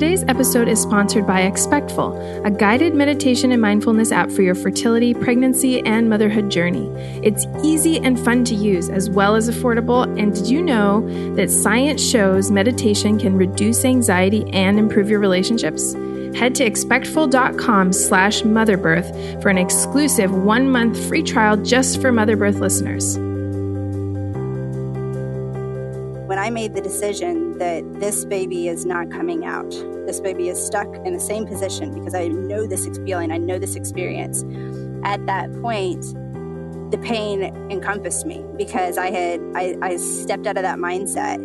Today's episode is sponsored by Expectful, a guided meditation and mindfulness app for your fertility, pregnancy, and motherhood journey. It's easy and fun to use, as well as affordable. And did you know that science shows meditation can reduce anxiety and improve your relationships? Head to expectful.com slash motherbirth for an exclusive one-month free trial just for Motherbirth listeners. I made the decision that this baby is not coming out, this baby is stuck in the same position because I know this feeling, I know this experience. At that point, the pain encompassed me because I had I, I stepped out of that mindset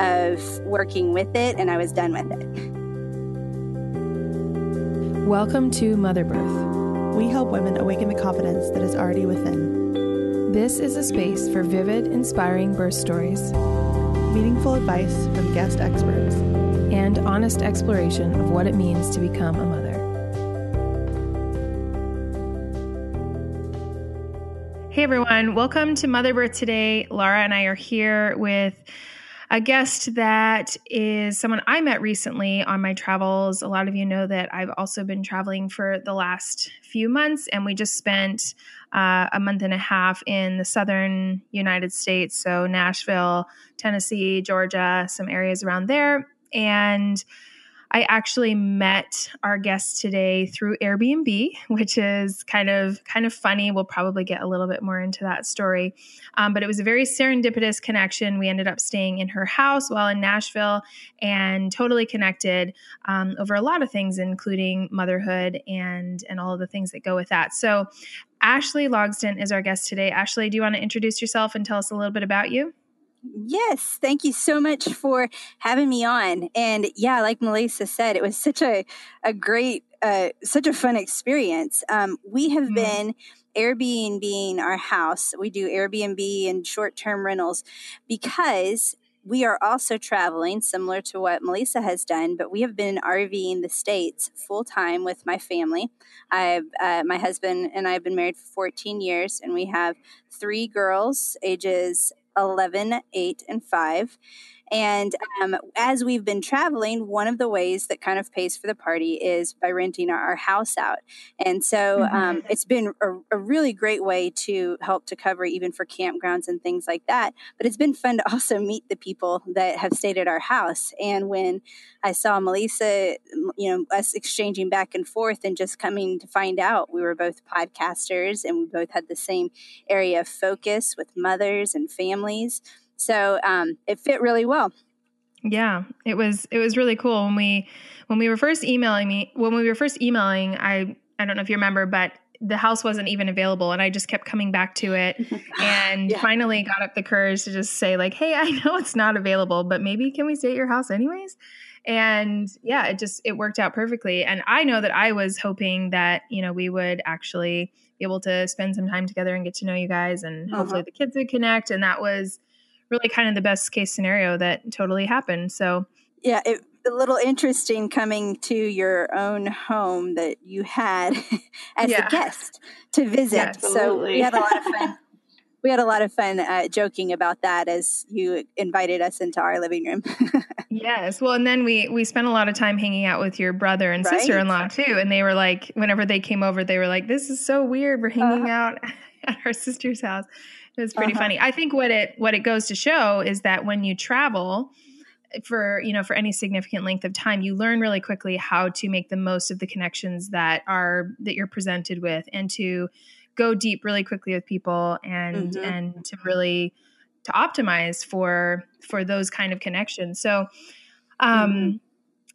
of working with it and I was done with it. Welcome to Motherbirth. We help women awaken the confidence that is already within. This is a space for vivid, inspiring birth stories meaningful advice from guest experts, and honest exploration of what it means to become a mother. Hey everyone, welcome to Mother Birth today. Laura and I are here with a guest that is someone I met recently on my travels. A lot of you know that I've also been traveling for the last few months, and we just spent uh, a month and a half in the southern United States. So, Nashville, Tennessee, Georgia, some areas around there. And I actually met our guest today through Airbnb, which is kind of kind of funny. We'll probably get a little bit more into that story, um, but it was a very serendipitous connection. We ended up staying in her house while in Nashville, and totally connected um, over a lot of things, including motherhood and and all of the things that go with that. So, Ashley Logsdon is our guest today. Ashley, do you want to introduce yourself and tell us a little bit about you? Yes, thank you so much for having me on. And yeah, like Melissa said, it was such a a great, uh, such a fun experience. Um, we have mm-hmm. been Airbnb being our house. We do Airbnb and short term rentals because we are also traveling, similar to what Melissa has done, but we have been RVing the states full time with my family. I, uh, my husband and I have been married for 14 years, and we have three girls, ages 11, 8, and 5. And um, as we've been traveling, one of the ways that kind of pays for the party is by renting our, house out. And so mm-hmm. um, it's been a, a, really great way to help to cover even for campgrounds and things like that. But it's been fun to also meet the people that have stayed at our house. And when I saw Melissa, you know, us exchanging back and forth and just coming to find out we were both podcasters and we both had the same area of focus with mothers and families so um, it fit really well. Yeah, it was it was really cool when we when we were first emailing me when we were first emailing. I I don't know if you remember, but the house wasn't even available and i just kept coming back to it and yeah. finally got up the courage to just say like hey i know it's not available but maybe can we stay at your house anyways and yeah it just it worked out perfectly and i know that i was hoping that you know we would actually be able to spend some time together and get to know you guys and uh-huh. hopefully the kids would connect and that was really kind of the best case scenario that totally happened. So, yeah, it, a little interesting coming to your own home that you had as yeah. a guest to visit. Yeah, so we had a lot of fun. we had a lot of fun uh, joking about that as you invited us into our living room. yes, well, and then we we spent a lot of time hanging out with your brother and right? sister in law too, and they were like, whenever they came over, they were like, "This is so weird. We're hanging uh-huh. out at our sister's house." It was pretty uh-huh. funny. I think what it what it goes to show is that when you travel for you know for any significant length of time you learn really quickly how to make the most of the connections that are that you're presented with and to go deep really quickly with people and mm-hmm. and to really to optimize for for those kind of connections so um mm-hmm.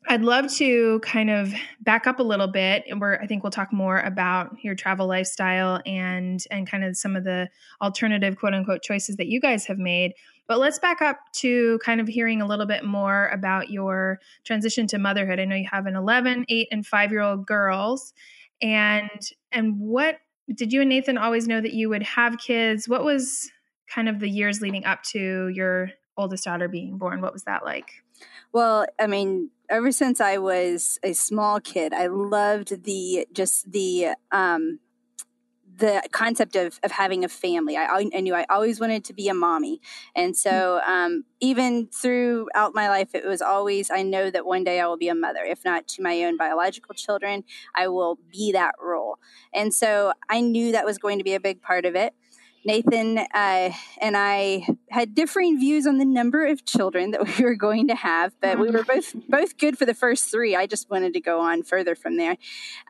I'd love to kind of back up a little bit, and where I think we'll talk more about your travel lifestyle and and kind of some of the alternative quote unquote choices that you guys have made. But let's back up to kind of hearing a little bit more about your transition to motherhood. I know you have an 11, 8, and 5 year old girls, and and what did you and Nathan always know that you would have kids? What was kind of the years leading up to your oldest daughter being born? What was that like? Well, I mean, ever since I was a small kid, I loved the just the um the concept of, of having a family. I, I knew I always wanted to be a mommy. And so, um, even throughout my life, it was always, I know that one day I will be a mother. If not to my own biological children, I will be that role. And so I knew that was going to be a big part of it. Nathan uh, and I had differing views on the number of children that we were going to have, but we were both both good for the first three. I just wanted to go on further from there,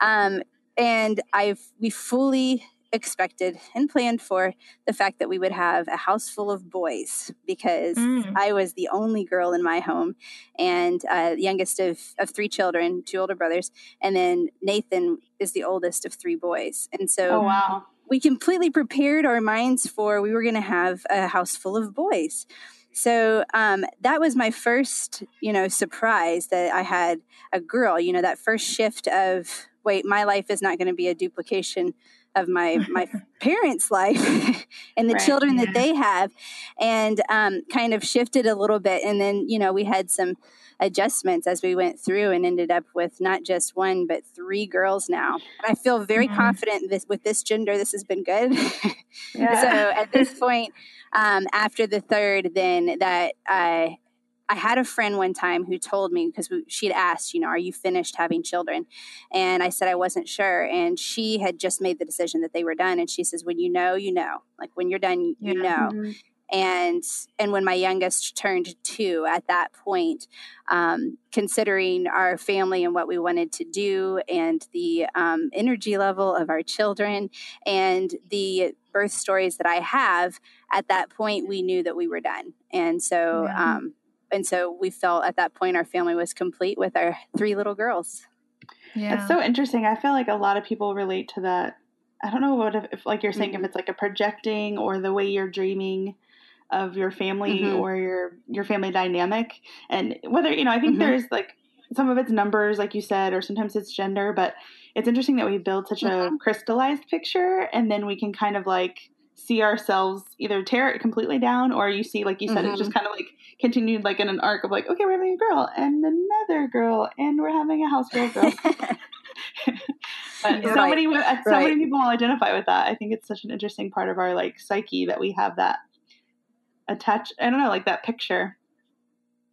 um, and I've we fully expected and planned for the fact that we would have a house full of boys because mm. I was the only girl in my home and uh, youngest of, of three children, two older brothers. And then Nathan is the oldest of three boys. And so oh, wow. We completely prepared our minds for we were going to have a house full of boys. So um, that was my first, you know, surprise that I had a girl. You know, that first shift of wait, my life is not going to be a duplication of my my parents' life and the right, children yeah. that they have, and um, kind of shifted a little bit. And then you know we had some adjustments as we went through and ended up with not just one but three girls now. And I feel very mm-hmm. confident this with this gender. This has been good. Yeah. so at this point, um, after the third, then that I I had a friend one time who told me because she'd asked, you know, are you finished having children? And I said I wasn't sure. And she had just made the decision that they were done. And she says, when you know, you know. Like when you're done, you, yeah. know. Mm-hmm. And and when my youngest turned two, at that point, um, considering our family and what we wanted to do, and the um, energy level of our children, and the birth stories that I have, at that point, we knew that we were done. And so. Yeah. Um, and so we felt at that point our family was complete with our three little girls. Yeah. It's so interesting. I feel like a lot of people relate to that. I don't know what if, if like you're saying, mm-hmm. if it's like a projecting or the way you're dreaming of your family mm-hmm. or your your family dynamic, and whether you know, I think mm-hmm. there's like some of it's numbers, like you said, or sometimes it's gender, but it's interesting that we build such a mm-hmm. crystallized picture, and then we can kind of like see ourselves either tear it completely down or you see like you said mm-hmm. it's just kind of like continued like in an arc of like okay we're having a girl and another girl and we're having a house girls but so right. many uh, so right. many people will identify with that i think it's such an interesting part of our like psyche that we have that attach i don't know like that picture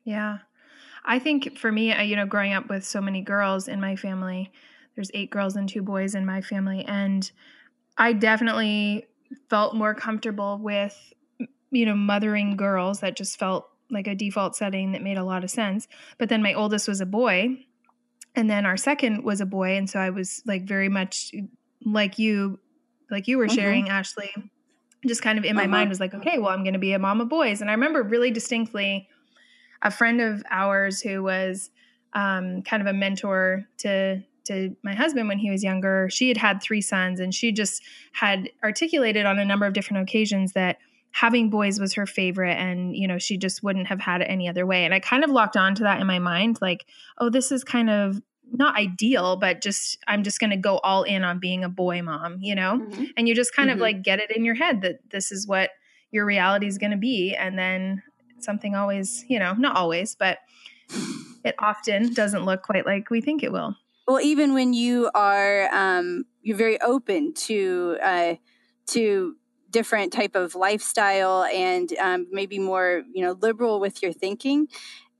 yeah i think for me you know growing up with so many girls in my family there's eight girls and two boys in my family and i definitely felt more comfortable with you know mothering girls that just felt like a default setting that made a lot of sense but then my oldest was a boy and then our second was a boy and so i was like very much like you like you were mm-hmm. sharing ashley just kind of in my uh-huh. mind was like okay well i'm going to be a mom of boys and i remember really distinctly a friend of ours who was um, kind of a mentor to to my husband when he was younger, she had had three sons and she just had articulated on a number of different occasions that having boys was her favorite and you know she just wouldn't have had it any other way and i kind of locked on to that in my mind like oh this is kind of not ideal but just i'm just going to go all in on being a boy mom you know mm-hmm. and you just kind mm-hmm. of like get it in your head that this is what your reality is going to be and then something always you know not always but it often doesn't look quite like we think it will well even when you are um, you're very open to uh, to different type of lifestyle and um, maybe more you know liberal with your thinking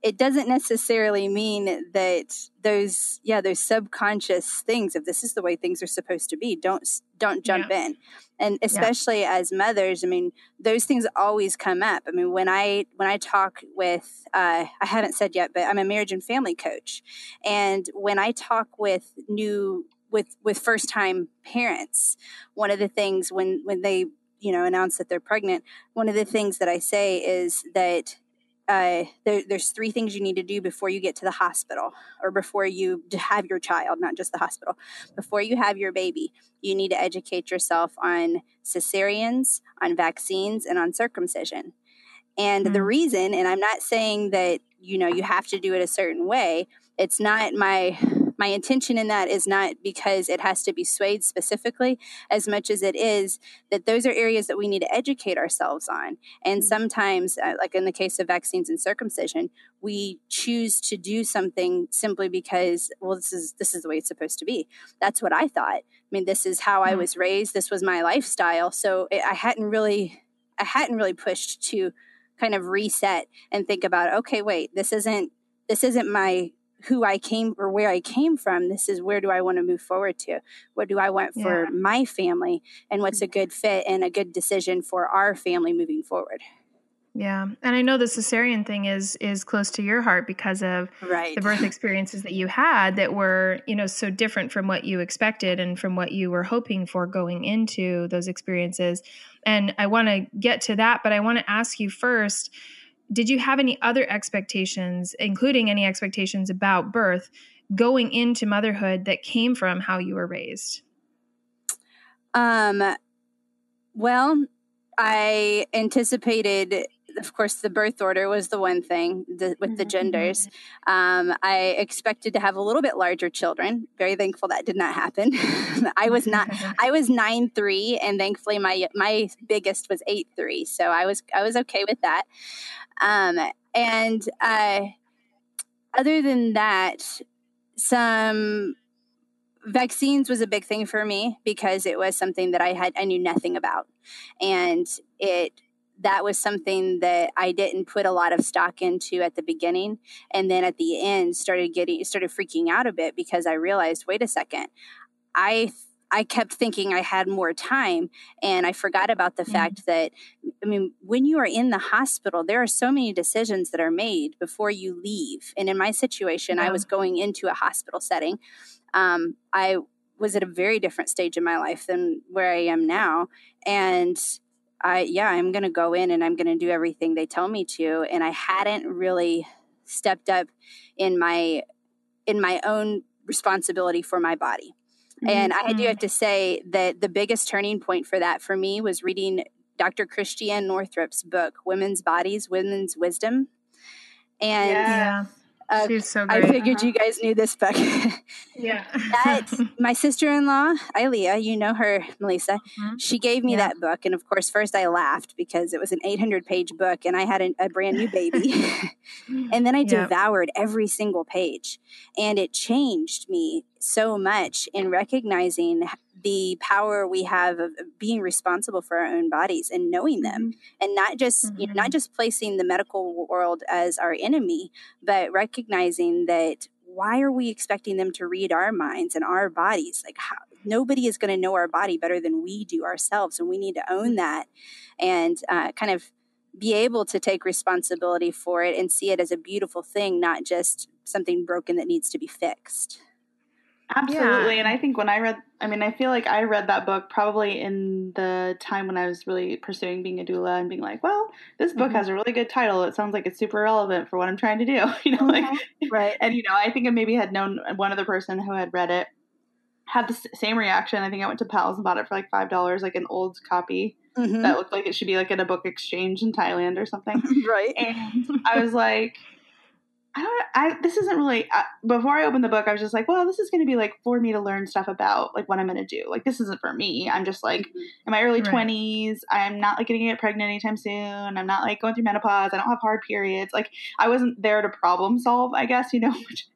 it doesn't necessarily mean that those yeah those subconscious things if this is the way things are supposed to be don't don't jump yeah. in and especially yeah. as mothers i mean those things always come up i mean when i when i talk with uh, i haven't said yet but i'm a marriage and family coach and when i talk with new with with first time parents one of the things when when they you know announce that they're pregnant one of the things that i say is that uh, there, there's three things you need to do before you get to the hospital or before you have your child, not just the hospital. Before you have your baby, you need to educate yourself on cesareans, on vaccines, and on circumcision. And mm-hmm. the reason, and I'm not saying that you know you have to do it a certain way. It's not my my intention in that is not because it has to be swayed specifically as much as it is that those are areas that we need to educate ourselves on and mm-hmm. sometimes uh, like in the case of vaccines and circumcision we choose to do something simply because well this is this is the way it's supposed to be that's what i thought I mean, this is how I was raised. This was my lifestyle. So it, I hadn't really, I hadn't really pushed to kind of reset and think about, okay, wait, this isn't, this isn't my who I came or where I came from. This is where do I want to move forward to? What do I want for yeah. my family? And what's a mm. good fit and a good decision for our family moving forward? Yeah. And I know the cesarean thing is is close to your heart because of right. the birth experiences that you had that were, you know, so different from what you expected and from what you were hoping for going into those experiences. And I want to get to that, but I want to ask you first, did you have any other expectations, including any expectations about birth going into motherhood that came from how you were raised? Um well, I anticipated of course, the birth order was the one thing the, with the mm-hmm, genders. Mm-hmm. Um, I expected to have a little bit larger children. Very thankful that did not happen. I was not. I was nine three, and thankfully my my biggest was eight three. So I was I was okay with that. Um, and uh, other than that, some vaccines was a big thing for me because it was something that I had I knew nothing about, and it that was something that I didn't put a lot of stock into at the beginning. And then at the end started getting, started freaking out a bit because I realized, wait a second, I, I kept thinking I had more time and I forgot about the mm-hmm. fact that, I mean, when you are in the hospital, there are so many decisions that are made before you leave. And in my situation, yeah. I was going into a hospital setting. Um, I was at a very different stage in my life than where I am now. And I yeah, I'm going to go in and I'm going to do everything they tell me to and I hadn't really stepped up in my in my own responsibility for my body. Mm-hmm. And I do have to say that the biggest turning point for that for me was reading Dr. Christiane Northrup's book, Women's Bodies, Women's Wisdom. And yeah. Uh, She's so great. I figured uh-huh. you guys knew this book. yeah. that my sister-in-law, Ilea, you know her, Melissa. Mm-hmm. She gave me yeah. that book, and of course, first I laughed because it was an 800-page book, and I had a, a brand new baby. and then I devoured every single page, and it changed me so much in recognizing the power we have of being responsible for our own bodies and knowing them mm-hmm. and not just mm-hmm. you know, not mm-hmm. just placing the medical world as our enemy but recognizing that why are we expecting them to read our minds and our bodies like how, nobody is going to know our body better than we do ourselves and we need to own that and uh, kind of be able to take responsibility for it and see it as a beautiful thing not just something broken that needs to be fixed Absolutely. Yeah. And I think when I read, I mean, I feel like I read that book probably in the time when I was really pursuing being a doula and being like, well, this book mm-hmm. has a really good title. It sounds like it's super relevant for what I'm trying to do. You know, like, mm-hmm. right. And, you know, I think I maybe had known one other person who had read it, had the same reaction. I think I went to Powell's and bought it for like $5, like an old copy. Mm-hmm. That looked like it should be like in a book exchange in Thailand or something. right. And I was like, I don't. I this isn't really. Uh, before I opened the book, I was just like, well, this is going to be like for me to learn stuff about like what I'm going to do. Like this isn't for me. I'm just like mm-hmm. in my early twenties. Right. I'm not like getting get pregnant anytime soon. I'm not like going through menopause. I don't have hard periods. Like I wasn't there to problem solve. I guess you know.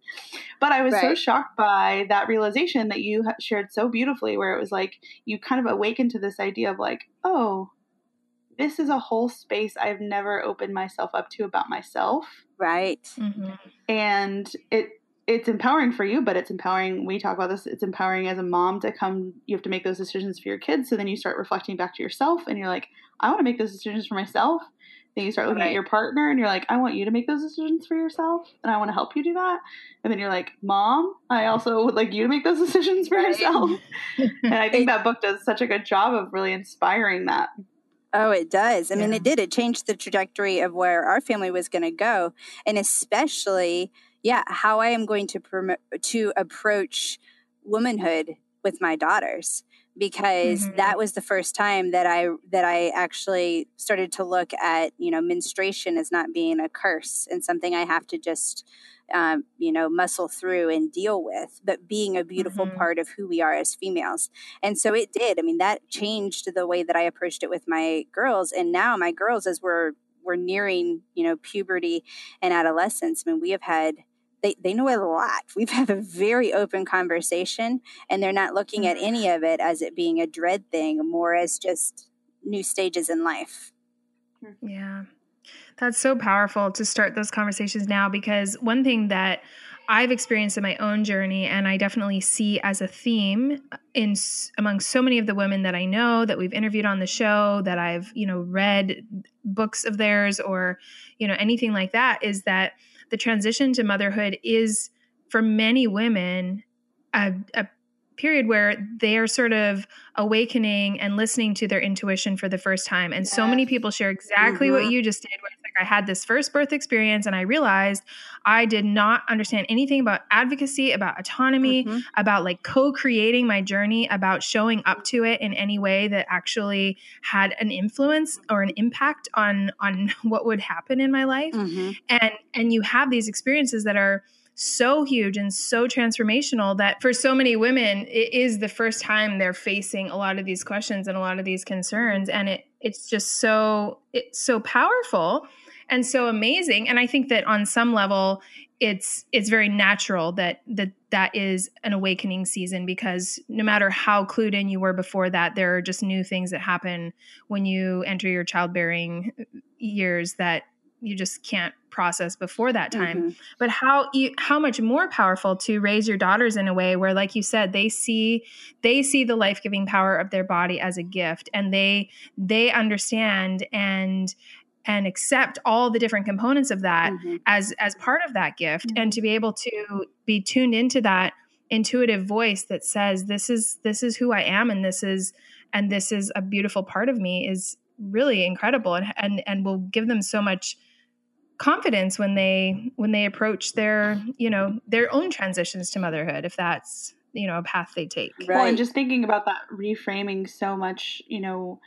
but I was right. so shocked by that realization that you shared so beautifully, where it was like you kind of awakened to this idea of like, oh, this is a whole space I've never opened myself up to about myself. Right. Mm-hmm. And it it's empowering for you, but it's empowering. We talk about this. It's empowering as a mom to come. You have to make those decisions for your kids. So then you start reflecting back to yourself, and you're like, I want to make those decisions for myself. Then you start looking right. at your partner, and you're like, I want you to make those decisions for yourself, and I want to help you do that. And then you're like, Mom, I also would like you to make those decisions for right. yourself. and I think that book does such a good job of really inspiring that. Oh, it does. I yeah. mean, it did. It changed the trajectory of where our family was going to go, and especially, yeah, how I am going to promote to approach womanhood with my daughters because mm-hmm. that was the first time that I that I actually started to look at you know menstruation as not being a curse and something I have to just um, you know, muscle through and deal with, but being a beautiful mm-hmm. part of who we are as females. And so it did. I mean, that changed the way that I approached it with my girls. And now my girls, as we're we're nearing, you know, puberty and adolescence, I mean, we have had they, they know a lot. We've had a very open conversation, and they're not looking at any mm-hmm. of it as it being a dread thing, more as just new stages in life. Mm-hmm. Yeah. That's so powerful to start those conversations now because one thing that I've experienced in my own journey, and I definitely see as a theme in among so many of the women that I know that we've interviewed on the show, that I've you know read books of theirs or you know anything like that, is that the transition to motherhood is for many women a, a period where they are sort of awakening and listening to their intuition for the first time. And yes. so many people share exactly mm-hmm. what you just did. Where I had this first birth experience and I realized I did not understand anything about advocacy, about autonomy, mm-hmm. about like co-creating my journey, about showing up to it in any way that actually had an influence or an impact on on what would happen in my life. Mm-hmm. And and you have these experiences that are so huge and so transformational that for so many women it is the first time they're facing a lot of these questions and a lot of these concerns and it it's just so it's so powerful and so amazing and i think that on some level it's it's very natural that that that is an awakening season because no matter how clued in you were before that there are just new things that happen when you enter your childbearing years that you just can't process before that time mm-hmm. but how how much more powerful to raise your daughters in a way where like you said they see they see the life-giving power of their body as a gift and they they understand and and accept all the different components of that mm-hmm. as as part of that gift mm-hmm. and to be able to be tuned into that intuitive voice that says this is this is who I am and this is and this is a beautiful part of me is really incredible and and, and will give them so much confidence when they when they approach their you know their own transitions to motherhood if that's you know a path they take right well, and just thinking about that reframing so much you know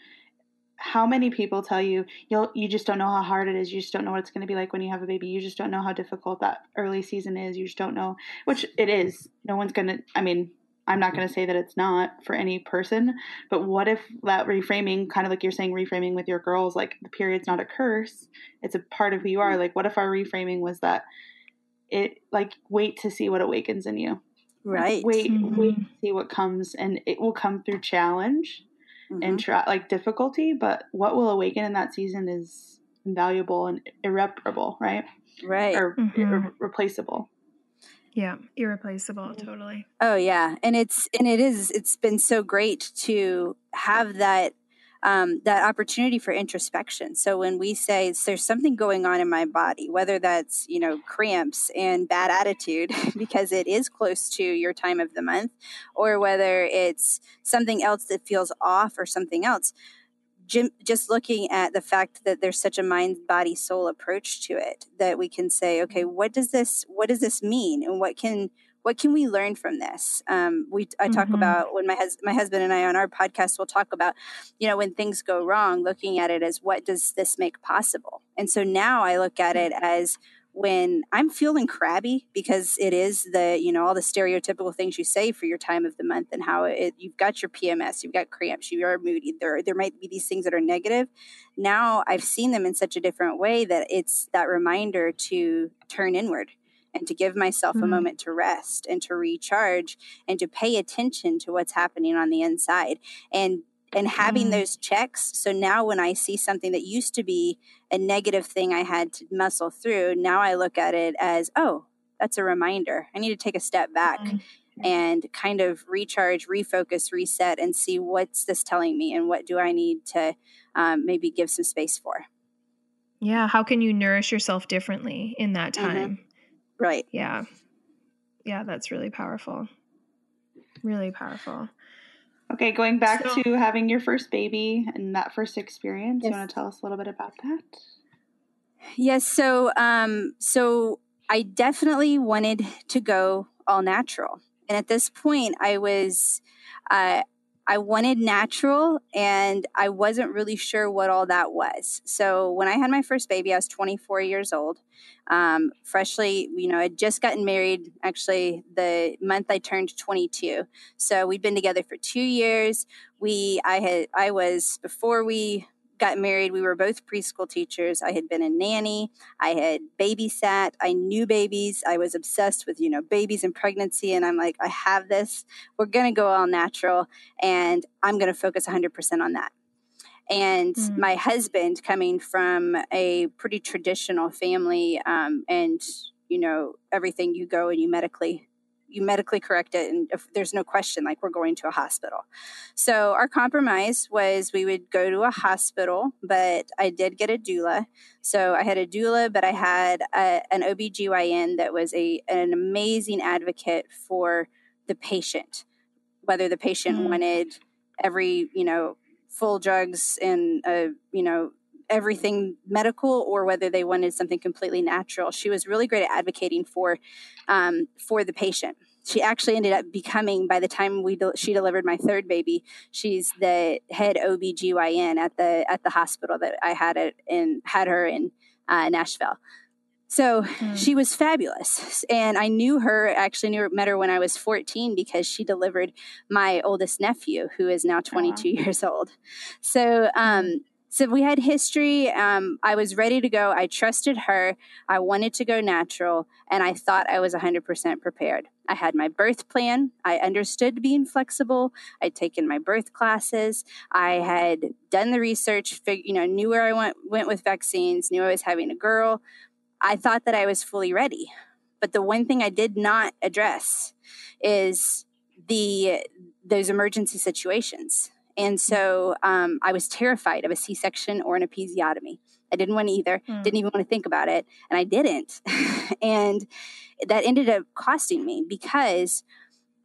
how many people tell you you'll you just don't know how hard it is you just don't know what it's going to be like when you have a baby you just don't know how difficult that early season is you just don't know which it is no one's going to i mean I'm not going to say that it's not for any person, but what if that reframing, kind of like you're saying, reframing with your girls, like the period's not a curse, it's a part of who you are. Like, what if our reframing was that it, like, wait to see what awakens in you? Right. Wait, mm-hmm. wait to see what comes, and it will come through challenge mm-hmm. and try, like difficulty, but what will awaken in that season is invaluable and irreparable, right? Right. Or mm-hmm. irreplaceable. Yeah, irreplaceable, totally. Oh yeah, and it's and it is. It's been so great to have that um, that opportunity for introspection. So when we say there's something going on in my body, whether that's you know cramps and bad attitude because it is close to your time of the month, or whether it's something else that feels off or something else, just looking at the fact that there's such a mind body soul approach to it that we can say okay what does this what does this mean and what can what can we learn from this um, we i talk mm-hmm. about when my, hus- my husband and i on our podcast will talk about you know when things go wrong looking at it as what does this make possible and so now i look at it as when I'm feeling crabby because it is the, you know, all the stereotypical things you say for your time of the month and how it, you've got your PMS, you've got cramps, you are moody. There, there might be these things that are negative. Now I've seen them in such a different way that it's that reminder to turn inward and to give myself mm-hmm. a moment to rest and to recharge and to pay attention to what's happening on the inside. And and having mm. those checks. So now when I see something that used to be a negative thing I had to muscle through, now I look at it as, oh, that's a reminder. I need to take a step back mm. and kind of recharge, refocus, reset, and see what's this telling me and what do I need to um, maybe give some space for. Yeah. How can you nourish yourself differently in that mm-hmm. time? Mm-hmm. Right. Yeah. Yeah, that's really powerful. Really powerful. Okay, going back so, to having your first baby and that first experience, yes. you want to tell us a little bit about that? Yes. So, um, so I definitely wanted to go all natural, and at this point, I was, uh, I wanted natural and I wasn't really sure what all that was. So when I had my first baby, I was 24 years old. Um, freshly, you know, I'd just gotten married actually the month I turned 22. So we'd been together for two years. We, I had, I was, before we got married, we were both preschool teachers. I had been a nanny. I had babysat. I knew babies. I was obsessed with, you know, babies and pregnancy. And I'm like, I have this. We're going to go all natural. And I'm going to focus 100% on that. And mm. my husband, coming from a pretty traditional family, um, and you know everything you go and you medically you medically correct it and if there's no question like we're going to a hospital. So our compromise was we would go to a hospital but i did get a doula. So i had a doula but i had a, an obgyn that was a an amazing advocate for the patient. Whether the patient mm. wanted every you know full drugs and uh, you know everything medical or whether they wanted something completely natural. She was really great at advocating for um, for the patient. She actually ended up becoming by the time we de- she delivered my third baby, she's the head OBGYN at the at the hospital that I had it in had her in uh, Nashville. So mm. she was fabulous. And I knew her, actually knew met her when I was 14 because she delivered my oldest nephew, who is now 22 years old. So um, so we had history. Um, I was ready to go. I trusted her. I wanted to go natural, and I thought I was 100% prepared. I had my birth plan. I understood being flexible. I'd taken my birth classes. I had done the research. Fig- you know, knew where I went went with vaccines. Knew I was having a girl. I thought that I was fully ready. But the one thing I did not address is the those emergency situations and so um, I was terrified of a C section or an episiotomy. I didn't want either, mm. didn't even want to think about it. And I didn't. and that ended up costing me because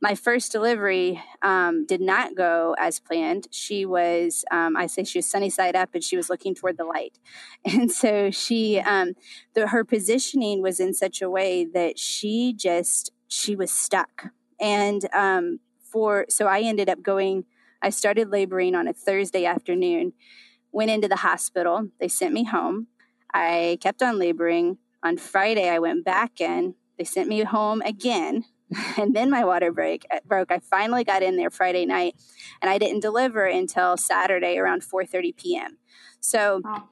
my first delivery um, did not go as planned. She was, um, I say she was sunny side up and she was looking toward the light. And so she, um, the, her positioning was in such a way that she just, she was stuck. And um, for, so I ended up going I started laboring on a Thursday afternoon, went into the hospital. They sent me home. I kept on laboring. On Friday, I went back in. They sent me home again. And then my water break uh, broke. I finally got in there Friday night, and I didn't deliver until Saturday around 4:30 p.m. So wow.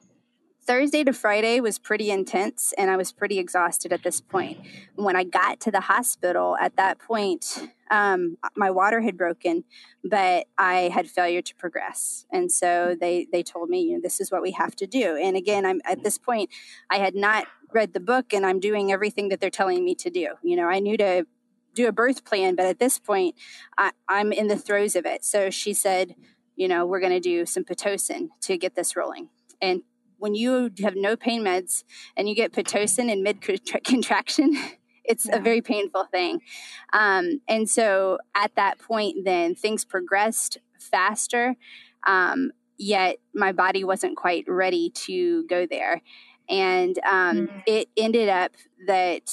Thursday to Friday was pretty intense and I was pretty exhausted at this point. When I got to the hospital at that point, um, my water had broken, but I had failure to progress. And so they, they told me, you know, this is what we have to do. And again, I'm at this point, I had not read the book and I'm doing everything that they're telling me to do. You know, I knew to do a birth plan, but at this point, I, I'm in the throes of it. So she said, you know, we're going to do some Pitocin to get this rolling. And when you have no pain meds and you get Pitocin in mid contraction, it's yeah. a very painful thing. Um, and so at that point, then things progressed faster, um, yet my body wasn't quite ready to go there. And um, mm-hmm. it ended up that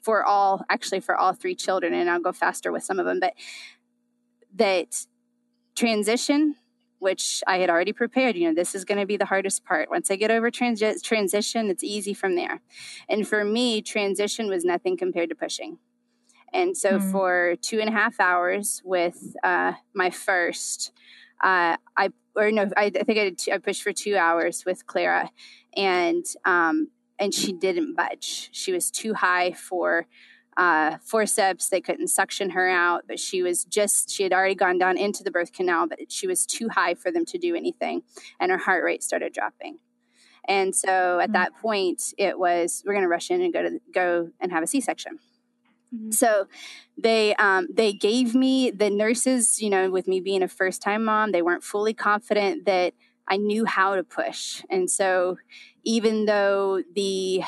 for all, actually, for all three children, and I'll go faster with some of them, but that transition which I had already prepared. You know, this is going to be the hardest part. Once I get over trans- transition, it's easy from there. And for me, transition was nothing compared to pushing. And so mm. for two and a half hours with uh, my first, uh, I or no, I, I think I, did two, I pushed for two hours with Clara, and um, and she didn't budge. She was too high for uh, forceps. They couldn't suction her out, but she was just, she had already gone down into the birth canal, but she was too high for them to do anything. And her heart rate started dropping. And so at mm-hmm. that point, it was, we're going to rush in and go to, go and have a C section. Mm-hmm. So they um, they gave me the nurses, you know, with me being a first time mom, they weren't fully confident that I knew how to push. And so even though the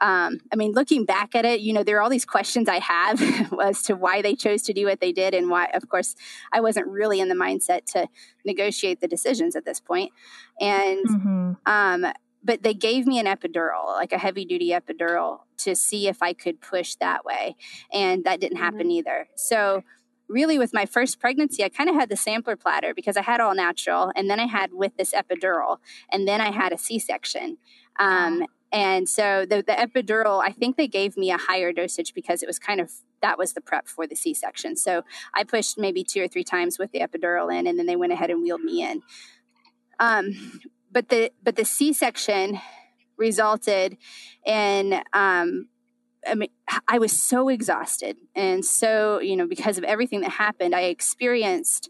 um, I mean, looking back at it, you know, there are all these questions I have as to why they chose to do what they did, and why, of course, I wasn't really in the mindset to negotiate the decisions at this point. And, mm-hmm. um, but they gave me an epidural, like a heavy duty epidural, to see if I could push that way. And that didn't happen mm-hmm. either. So, really, with my first pregnancy, I kind of had the sampler platter because I had all natural, and then I had with this epidural, and then I had a C section. Um, and so the, the epidural, I think they gave me a higher dosage because it was kind of that was the prep for the C section. So I pushed maybe two or three times with the epidural in, and then they went ahead and wheeled me in. Um, but the but the C section resulted in um, I mean, I was so exhausted. And so, you know, because of everything that happened, I experienced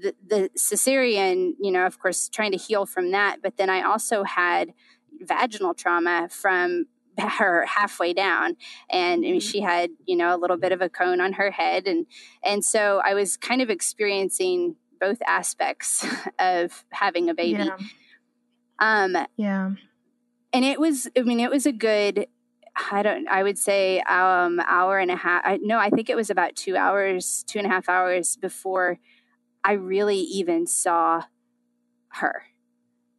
the, the cesarean, you know, of course, trying to heal from that. But then I also had vaginal trauma from her halfway down and I mean, mm-hmm. she had you know a little bit of a cone on her head and and so i was kind of experiencing both aspects of having a baby yeah. um yeah and it was i mean it was a good I don't. I would say um, hour and a half. I, no, I think it was about two hours, two and a half hours before I really even saw her.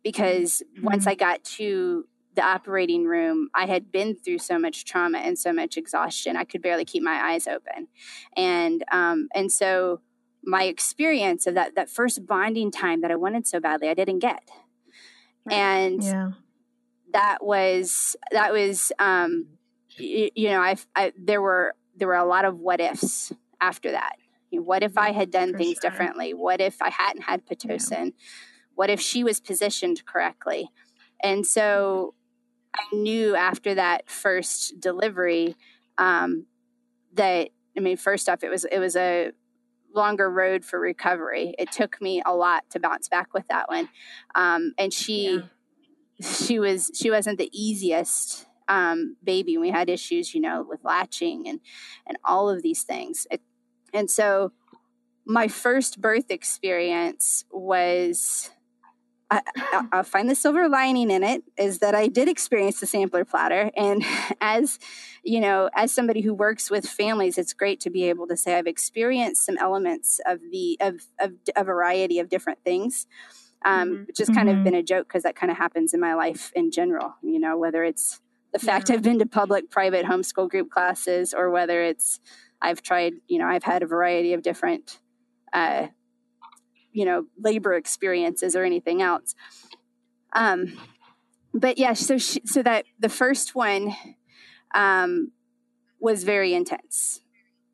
Because mm-hmm. once I got to the operating room, I had been through so much trauma and so much exhaustion. I could barely keep my eyes open, and um, and so my experience of that that first bonding time that I wanted so badly, I didn't get, and. Yeah that was that was um, you, you know I, I there were there were a lot of what ifs after that. You know, what if I had done For things sure. differently? What if I hadn't had pitocin? Yeah. What if she was positioned correctly? And so I knew after that first delivery um, that I mean, first off, it was it was a longer road for recovery. It took me a lot to bounce back with that one, um, and she. Yeah she was she wasn't the easiest um, baby. We had issues, you know, with latching and and all of these things. It, and so, my first birth experience was. I, I'll find the silver lining in it is that I did experience the sampler platter, and as you know, as somebody who works with families, it's great to be able to say I've experienced some elements of the of of a variety of different things um, mm-hmm. which has kind mm-hmm. of been a joke because that kind of happens in my life in general. You know, whether it's the fact yeah. I've been to public, private, homeschool group classes, or whether it's I've tried, you know, I've had a variety of different, uh, you know, labor experiences or anything else. Um, but yeah, so she, so that the first one um, was very intense.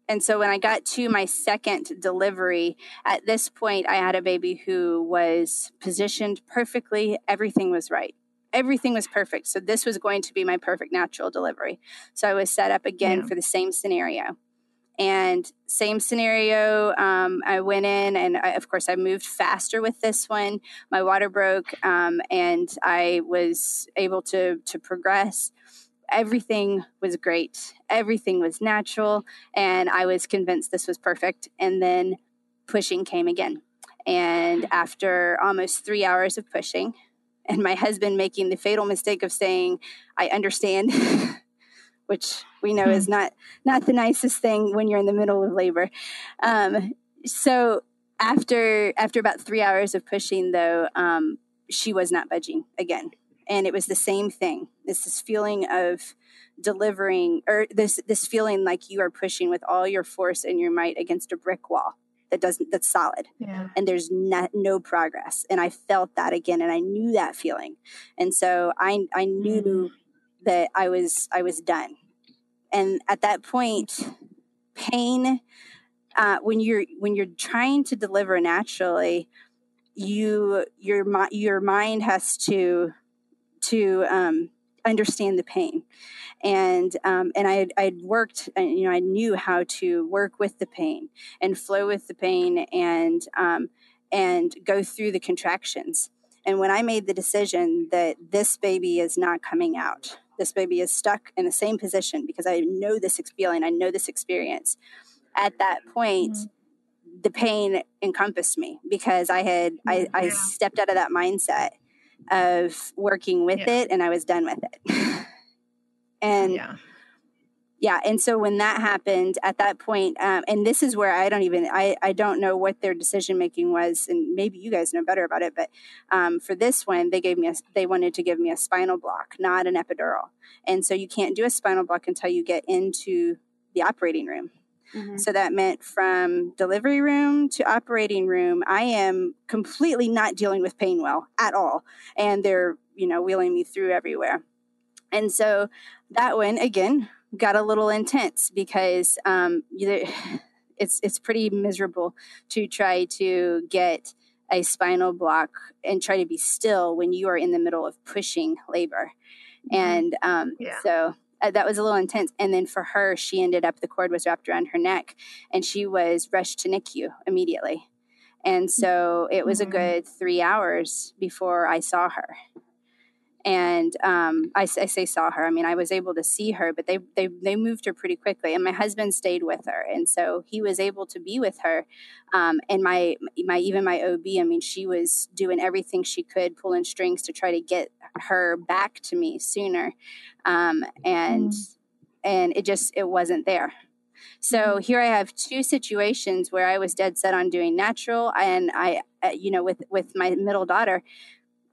And so when I got to my second delivery, at this point, I had a baby who was positioned perfectly. Everything was right. Everything was perfect. So this was going to be my perfect natural delivery. So I was set up again yeah. for the same scenario. And same scenario, um, I went in, and I, of course, I moved faster with this one. My water broke, um, and I was able to to progress everything was great. Everything was natural. And I was convinced this was perfect. And then pushing came again. And after almost three hours of pushing, and my husband making the fatal mistake of saying, I understand, which we know is hmm. not not the nicest thing when you're in the middle of labor. Um, so after after about three hours of pushing, though, um, she was not budging again and it was the same thing it's this feeling of delivering or this this feeling like you are pushing with all your force and your might against a brick wall that doesn't that's solid yeah. and there's not, no progress and i felt that again and i knew that feeling and so i i knew mm. That i was i was done. And at that point pain uh, when you're when you're trying to deliver naturally you your your mind has to to um, understand the pain. And um, and I I'd worked uh, you know I knew how to work with the pain and flow with the pain and um, and go through the contractions. And when I made the decision that this baby is not coming out this baby is stuck in the same position because I know this feeling I know this experience at that point mm-hmm. the pain encompassed me because I had I, I stepped out of that mindset of working with yeah. it and I was done with it. and yeah. Yeah, and so when that happened at that point, um, and this is where I don't even I, I don't know what their decision making was, and maybe you guys know better about it. But um, for this one, they gave me a they wanted to give me a spinal block, not an epidural, and so you can't do a spinal block until you get into the operating room. Mm-hmm. So that meant from delivery room to operating room, I am completely not dealing with pain well at all. And they're, you know, wheeling me through everywhere. And so that one, again, got a little intense because um, it's, it's pretty miserable to try to get a spinal block and try to be still when you are in the middle of pushing labor. Mm-hmm. And um, yeah. so uh, that was a little intense. And then for her, she ended up, the cord was wrapped around her neck and she was rushed to NICU immediately. And so it was a mm-hmm. good three hours before I saw her and um, I, I, say saw her. I mean, I was able to see her, but they, they they moved her pretty quickly, and my husband stayed with her, and so he was able to be with her. Um, and my my even my OB, I mean, she was doing everything she could, pulling strings to try to get her back to me sooner, um, and mm. and it just it wasn't there. So mm-hmm. here I have two situations where I was dead set on doing natural, and I, uh, you know, with with my middle daughter,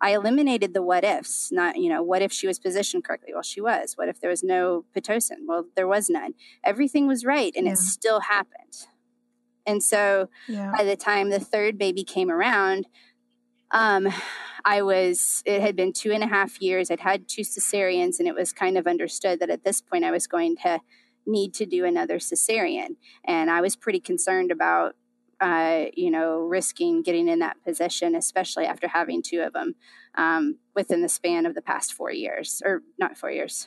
I eliminated the what ifs, not, you know, what if she was positioned correctly? Well, she was. What if there was no Pitocin? Well, there was none. Everything was right and yeah. it still happened. And so yeah. by the time the third baby came around, um, I was, it had been two and a half years. I'd had two cesareans, and it was kind of understood that at this point I was going to need to do another cesarean. And I was pretty concerned about uh, you know, risking getting in that position, especially after having two of them um, within the span of the past four years, or not four years,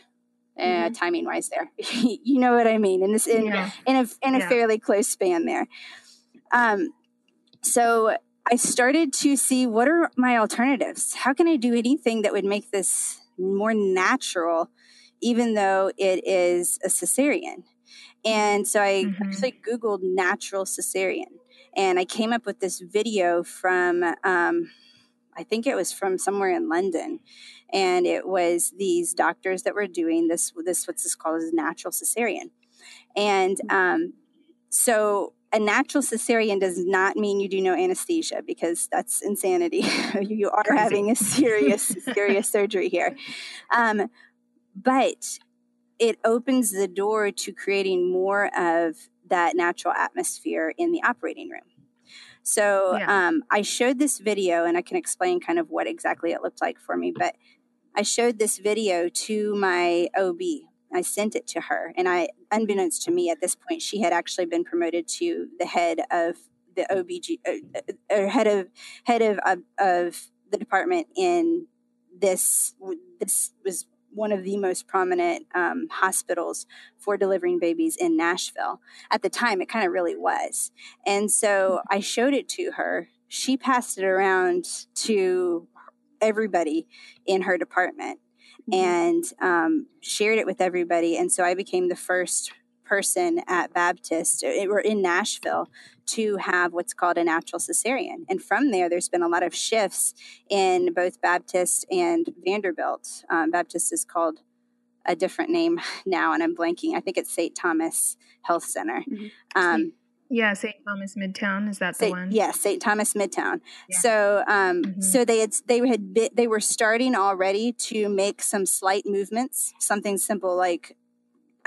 uh, mm-hmm. uh, timing wise. There, you know what I mean, in this in yeah. in a in a yeah. fairly close span there. Um, so I started to see what are my alternatives. How can I do anything that would make this more natural, even though it is a cesarean? And so I mm-hmm. actually Googled natural cesarean and I came up with this video from, um, I think it was from somewhere in London, and it was these doctors that were doing this. This what's this called is natural cesarean, and um, so a natural cesarean does not mean you do no anesthesia because that's insanity. you are Crazy. having a serious, serious surgery here. Um, but it opens the door to creating more of that natural atmosphere in the operating room. So yeah. um, I showed this video, and I can explain kind of what exactly it looked like for me. But I showed this video to my OB. I sent it to her, and I, unbeknownst to me, at this point, she had actually been promoted to the head of the OBG, uh, uh, or head of head of, of of the department in this. This was one of the most prominent um, hospitals for delivering babies in Nashville. At the time, it kind of really was. And so I showed it to her. She passed it around to everybody in her department mm-hmm. and um, shared it with everybody. And so I became the first person at Baptist or in Nashville to have what's called a natural cesarean. And from there, there's been a lot of shifts in both Baptist and Vanderbilt. Um, Baptist is called a different name now, and I'm blanking. I think it's St. Thomas Health Center. Mm-hmm. Um, yeah, St. Thomas Midtown is that the St. one? Yes, yeah, St. Thomas Midtown. Yeah. So, um, mm-hmm. so they had they had been, they were starting already to make some slight movements, something simple like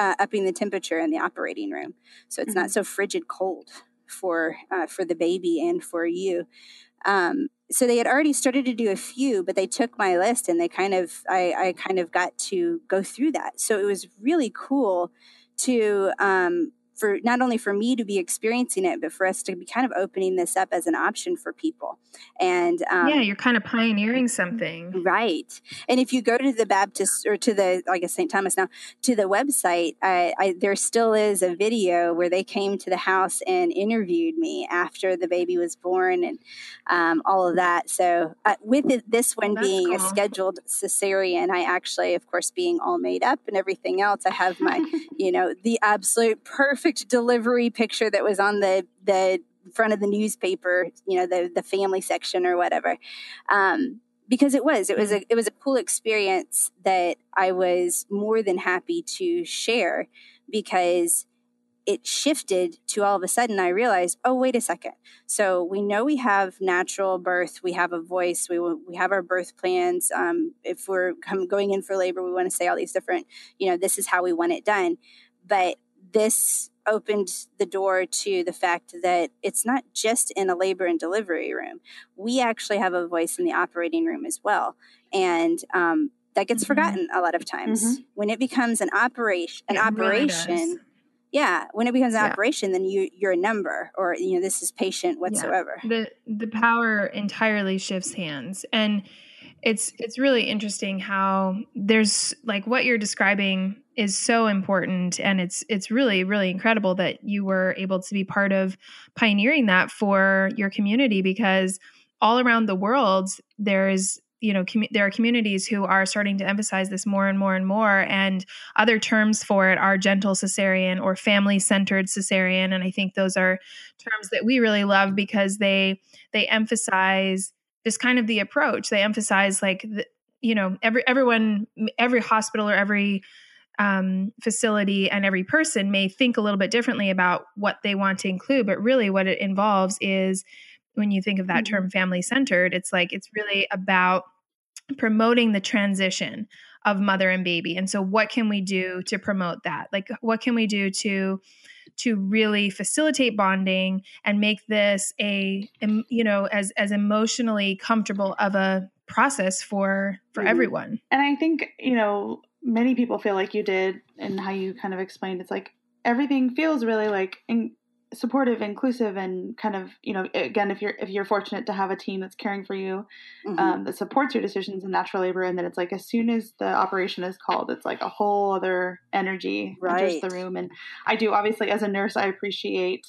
uh, upping the temperature in the operating room, so it's mm-hmm. not so frigid cold for uh, for the baby and for you. Um, so they had already started to do a few, but they took my list and they kind of I, I kind of got to go through that. So it was really cool to um, for not only for me to be experiencing it, but for us to be kind of opening this up as an option for people. And um, yeah, you're kind of pioneering something, right? And if you go to the Baptist or to the, I guess St. Thomas now, to the website, I, I, there still is a video where they came to the house and interviewed me after the baby was born and um, all of that. So uh, with it, this one That's being cool. a scheduled cesarean, I actually, of course, being all made up and everything else, I have my, you know, the absolute perfect perfect delivery picture that was on the the front of the newspaper, you know, the the family section or whatever. Um, because it was it was a it was a cool experience that I was more than happy to share because it shifted to all of a sudden I realized, oh wait a second. So we know we have natural birth, we have a voice, we we have our birth plans. Um, if we're going in for labor, we want to say all these different, you know, this is how we want it done. But this opened the door to the fact that it's not just in a labor and delivery room. We actually have a voice in the operating room as well. And um, that gets mm-hmm. forgotten a lot of times. Mm-hmm. When it becomes an operation, an it operation, really yeah when it becomes an yeah. operation then you you're a number or you know this is patient whatsoever yeah. the the power entirely shifts hands and it's it's really interesting how there's like what you're describing is so important and it's it's really really incredible that you were able to be part of pioneering that for your community because all around the world there's you know com- there are communities who are starting to emphasize this more and more and more and other terms for it are gentle cesarean or family centered cesarean and i think those are terms that we really love because they they emphasize just kind of the approach. They emphasize like the, you know every everyone every hospital or every um, facility and every person may think a little bit differently about what they want to include but really what it involves is when you think of that mm-hmm. term family centered it's like it's really about promoting the transition of mother and baby. And so what can we do to promote that? Like what can we do to to really facilitate bonding and make this a you know as as emotionally comfortable of a process for for mm-hmm. everyone and i think you know many people feel like you did and how you kind of explained it's like everything feels really like in, supportive inclusive and kind of you know again if you're if you're fortunate to have a team that's caring for you mm-hmm. um, that supports your decisions in natural labor and then it's like as soon as the operation is called it's like a whole other energy right. enters the room and i do obviously as a nurse i appreciate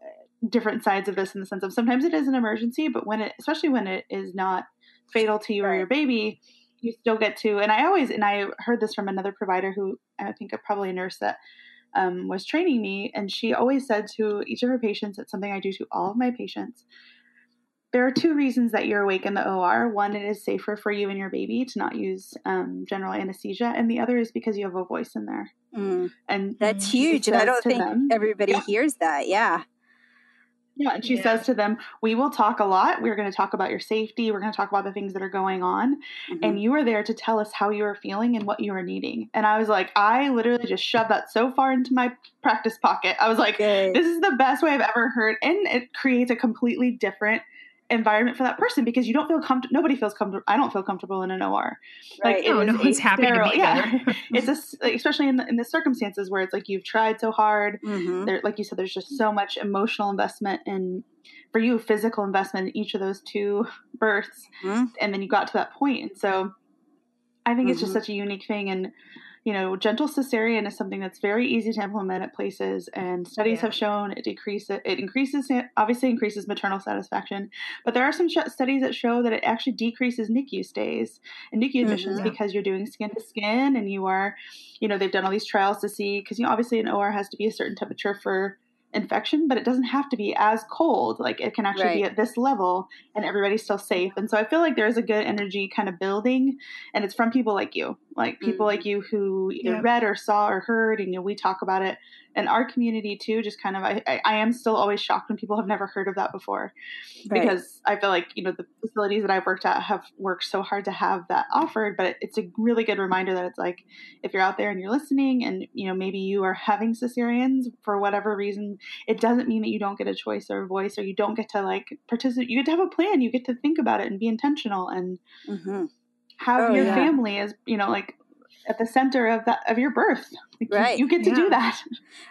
uh, different sides of this in the sense of sometimes it is an emergency but when it especially when it is not fatal to you right. or your baby you still get to and i always and i heard this from another provider who i think a probably a nurse that um, was training me, and she always said to each of her patients, it's something I do to all of my patients. There are two reasons that you're awake in the OR. One, it is safer for you and your baby to not use um, general anesthesia, and the other is because you have a voice in there. Mm. And that's huge, and I don't think them, everybody yeah. hears that. Yeah. Yeah, and she yeah. says to them, "We will talk a lot. We're going to talk about your safety. We're going to talk about the things that are going on, mm-hmm. and you are there to tell us how you are feeling and what you are needing." And I was like, I literally just shoved that so far into my practice pocket. I was like, Good. "This is the best way I've ever heard," and it creates a completely different environment for that person because you don't feel comfortable. Nobody feels comfortable. I don't feel comfortable in an OR. Right. Like, no, no one's happy sterile. to be yeah. there. it's a, like, especially in the, in the circumstances where it's like you've tried so hard. Mm-hmm. There, like you said, there's just so much emotional investment and for you, physical investment in each of those two births, mm-hmm. and then you got to that point. And so, I think mm-hmm. it's just mm-hmm. such a unique thing and you know, gentle cesarean is something that's very easy to implement at places, and studies yeah. have shown it decreases it increases obviously increases maternal satisfaction, but there are some sh- studies that show that it actually decreases NICU stays and NICU admissions mm-hmm. because you're doing skin to skin, and you are, you know, they've done all these trials to see because you know obviously an OR has to be a certain temperature for infection, but it doesn't have to be as cold. Like it can actually right. be at this level and everybody's still safe. And so I feel like there's a good energy kind of building and it's from people like you, like people mm-hmm. like you who either yeah. read or saw or heard and you know, we talk about it and our community too just kind of I, I, am still always shocked when people have never heard of that before right. because i feel like you know the facilities that i've worked at have worked so hard to have that offered but it's a really good reminder that it's like if you're out there and you're listening and you know maybe you are having cesareans for whatever reason it doesn't mean that you don't get a choice or a voice or you don't get to like participate you get to have a plan you get to think about it and be intentional and mm-hmm. Have oh, your yeah. family as you know like at the center of that of your birth. Like right. You, you, get to yeah. do that.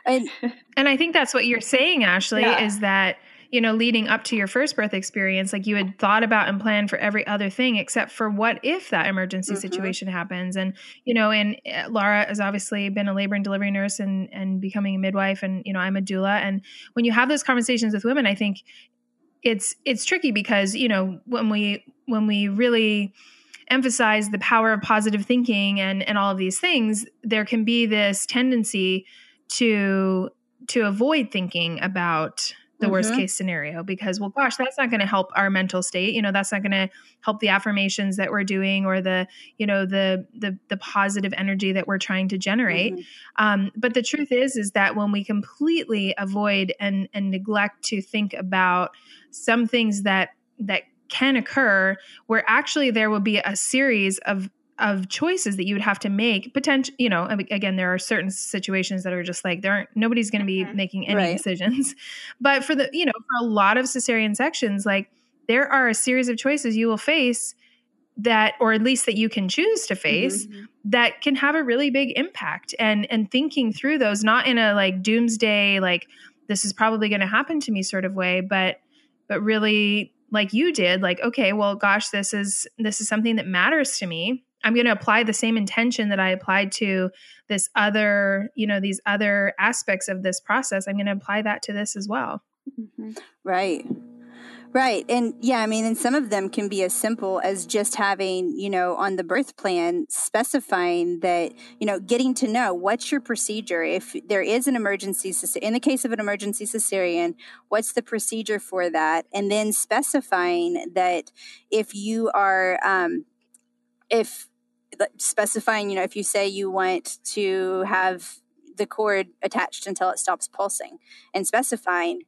And, and I think that's what you're saying, Ashley, yeah. is that you know, leading up to your first birth experience, like you had thought about and planned for every other thing except for what if that emergency mm-hmm. situation happens. And, you know, and uh, Laura has obviously been a labor and delivery nurse and, and becoming a midwife. And, you know, I'm a doula. And when you have those conversations with women, I think it's, it's tricky because, you know, when we, when we really, emphasize the power of positive thinking and and all of these things there can be this tendency to to avoid thinking about the mm-hmm. worst case scenario because well gosh that's not going to help our mental state you know that's not going to help the affirmations that we're doing or the you know the the, the positive energy that we're trying to generate mm-hmm. um, but the truth is is that when we completely avoid and and neglect to think about some things that that can occur where actually there will be a series of of choices that you would have to make potential you know again there are certain situations that are just like there aren't nobody's going to be mm-hmm. making any right. decisions but for the you know for a lot of cesarean sections like there are a series of choices you will face that or at least that you can choose to face mm-hmm. that can have a really big impact and and thinking through those not in a like doomsday like this is probably going to happen to me sort of way but but really like you did like okay well gosh this is this is something that matters to me. I'm going to apply the same intention that i applied to this other you know these other aspects of this process. I'm going to apply that to this as well. Mm-hmm. right Right. And yeah, I mean, and some of them can be as simple as just having, you know, on the birth plan, specifying that, you know, getting to know what's your procedure. If there is an emergency, in the case of an emergency cesarean, what's the procedure for that? And then specifying that if you are, um, if specifying, you know, if you say you want to have the cord attached until it stops pulsing and specifying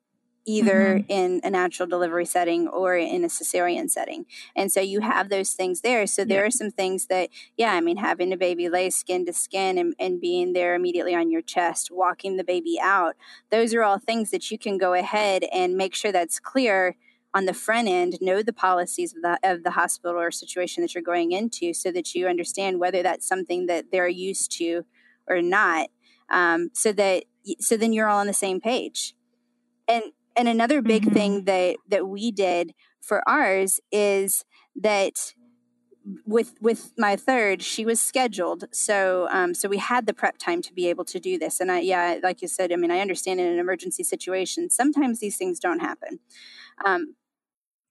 either mm-hmm. in a natural delivery setting or in a cesarean setting. And so you have those things there. So there yeah. are some things that, yeah, I mean, having a baby lay skin to skin and, and being there immediately on your chest, walking the baby out, those are all things that you can go ahead and make sure that's clear on the front end know the policies of the, of the hospital or situation that you're going into so that you understand whether that's something that they're used to or not um, so that so then you're all on the same page and and another big mm-hmm. thing that that we did for ours is that with with my third she was scheduled. So um so we had the prep time to be able to do this. And i yeah like you said i mean i understand in an emergency situation sometimes these things don't happen. Um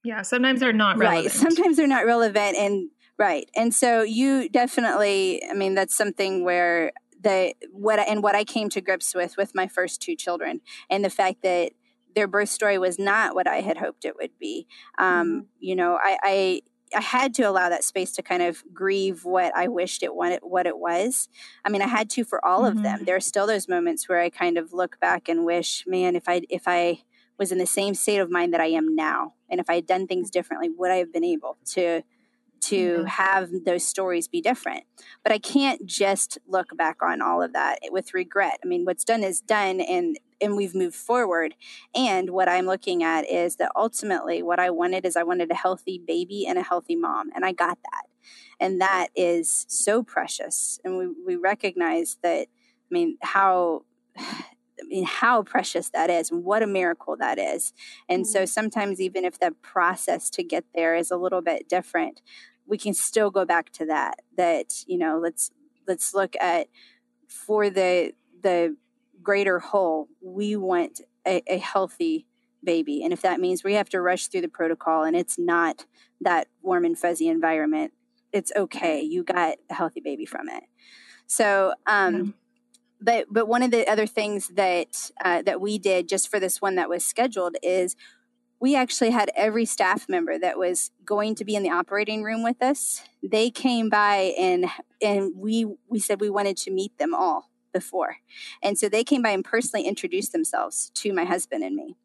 yeah sometimes they're not relevant. right sometimes they're not relevant and right. And so you definitely i mean that's something where the what and what i came to grips with with my first two children and the fact that their birth story was not what I had hoped it would be. Um, mm-hmm. You know, I, I I had to allow that space to kind of grieve what I wished it what what it was. I mean, I had to for all mm-hmm. of them. Mm-hmm. There are still those moments where I kind of look back and wish, man, if I if I was in the same state of mind that I am now, and if I had done things differently, would I have been able to to mm-hmm. have those stories be different. But I can't just look back on all of that with regret. I mean, what's done is done and and we've moved forward. And what I'm looking at is that ultimately what I wanted is I wanted a healthy baby and a healthy mom, and I got that. And that is so precious. And we, we recognize that, I mean, how I mean, how precious that is and what a miracle that is. And mm-hmm. so sometimes, even if the process to get there is a little bit different, we can still go back to that that you know let's let's look at for the the greater whole we want a, a healthy baby. And if that means we have to rush through the protocol and it's not that warm and fuzzy environment it's okay. You got a healthy baby from it. So um mm-hmm. but but one of the other things that uh, that we did just for this one that was scheduled is we actually had every staff member that was going to be in the operating room with us. They came by and and we we said we wanted to meet them all before. And so they came by and personally introduced themselves to my husband and me.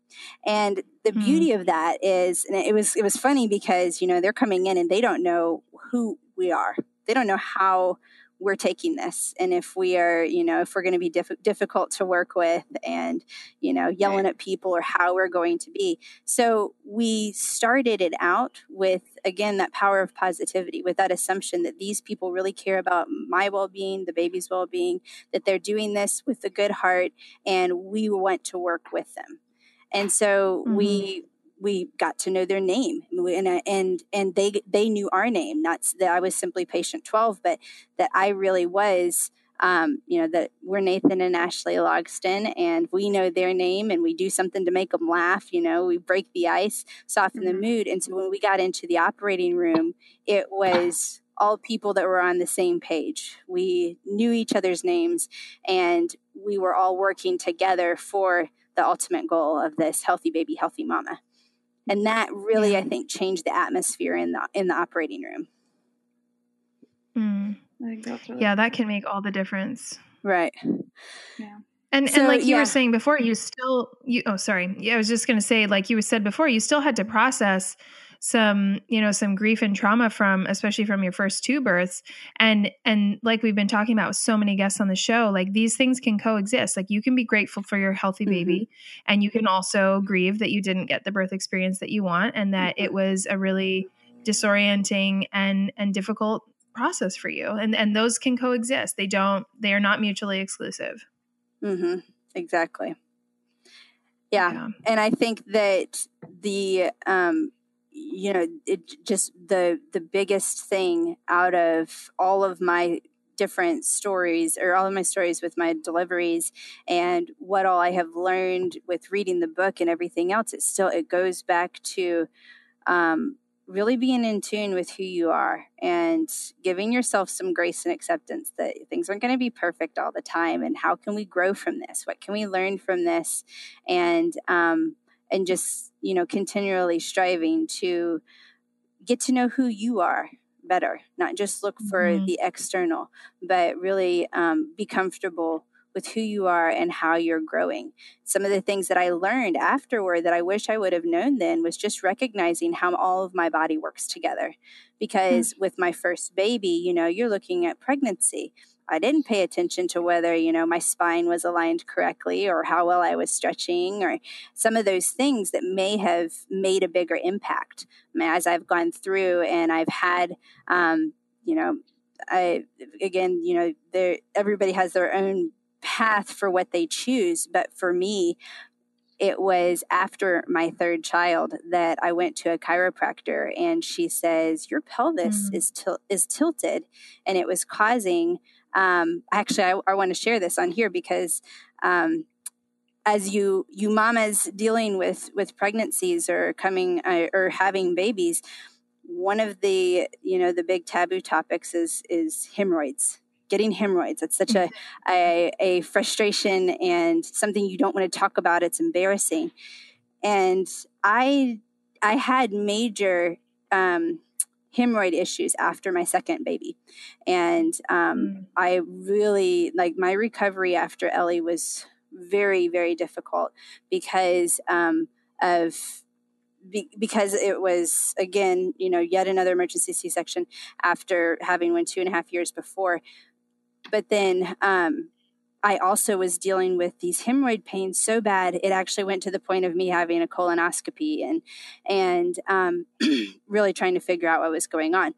And the mm-hmm. beauty of that is and it was it was funny because you know they're coming in and they don't know who we are. They don't know how we're taking this and if we are you know if we're going to be diff- difficult to work with and you know yelling at people or how we're going to be. So we started it out with again that power of positivity with that assumption that these people really care about my well-being the baby's well-being that they're doing this with a good heart and we want to work with them. And so mm-hmm. we we got to know their name. And and and they they knew our name. Not that I was simply patient 12 but that I really was um, you know that we're Nathan and Ashley Logsdon and we know their name and we do something to make them laugh you know? We break the ice soften mm-hmm. the mood. And so when we got into the operating room it was all people that were on the same page. We knew each other's names and we were all working together for the ultimate goal of this healthy baby healthy mama and that really yeah. i think changed the atmosphere in the in the operating room mm. really yeah that can make all the difference right yeah and so, and like you yeah. were saying before you still you oh sorry yeah i was just going to say like you said before you still had to process some you know some grief and trauma from especially from your first two births and and like we've been talking about with so many guests on the show like these things can coexist like you can be grateful for your healthy baby mm-hmm. and you can also grieve that you didn't get the birth experience that you want and that mm-hmm. it was a really disorienting and and difficult process for you and and those can coexist they don't they are not mutually exclusive mm-hmm. exactly yeah. yeah. and i think that the um you know it just the the biggest thing out of all of my different stories or all of my stories with my deliveries and what all I have learned with reading the book and everything else, it still it goes back to um, really being in tune with who you are and giving yourself some grace and acceptance that things aren't going to be perfect all the time and how can we grow from this? What can we learn from this? And um, and just you know continually striving to get to know who you are better, not just look for mm-hmm. the external, but really um, be comfortable with who you are and how you're growing. Some of the things that I learned afterward that I wish I would have known then was just recognizing how all of my body works together. Because mm-hmm. with my first baby, you know, you're looking at pregnancy. I didn't pay attention to whether, you know, my spine was aligned correctly or how well I was stretching or some of those things that may have made a bigger impact as I've gone through and I've had, um, you know, I, again, you know, there, everybody has their own path for what they choose. But for me, it was after my third child that I went to a chiropractor and she says, Your pelvis mm. is, til- is tilted and it was causing um, actually, I, I want to share this on here because um, as you you mamas dealing with with pregnancies or coming uh, or having babies, one of the you know the big taboo topics is is hemorrhoids getting hemorrhoids. It's such a, mm-hmm. a, a frustration and something you don't want to talk about. It's embarrassing. And I I had major um, hemorrhoid issues after my second baby. And um, mm. I really, like, my recovery after Ellie was very, very difficult because um, of. Be, because it was again, you know, yet another emergency C-section after having one two and a half years before. But then um, I also was dealing with these hemorrhoid pains so bad it actually went to the point of me having a colonoscopy and and um, really trying to figure out what was going on.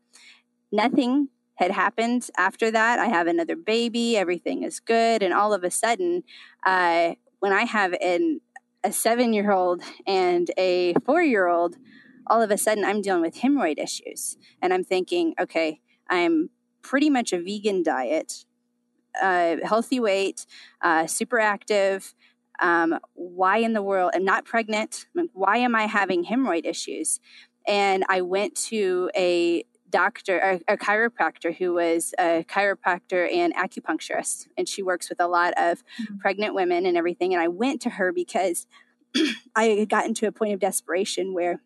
Nothing had happened after that. I have another baby, everything is good, and all of a sudden, uh, when I have an a seven year old and a four year old, all of a sudden I'm dealing with hemorrhoid issues, and I'm thinking, okay, I'm pretty much a vegan diet uh, healthy weight, uh, super active. Um, why in the world? I'm not pregnant. Why am I having hemorrhoid issues? And I went to a doctor, a, a, chiropractor who was a chiropractor and acupuncturist, and she works with a lot of mm-hmm. pregnant women and everything. And I went to her because I had gotten to a point of desperation where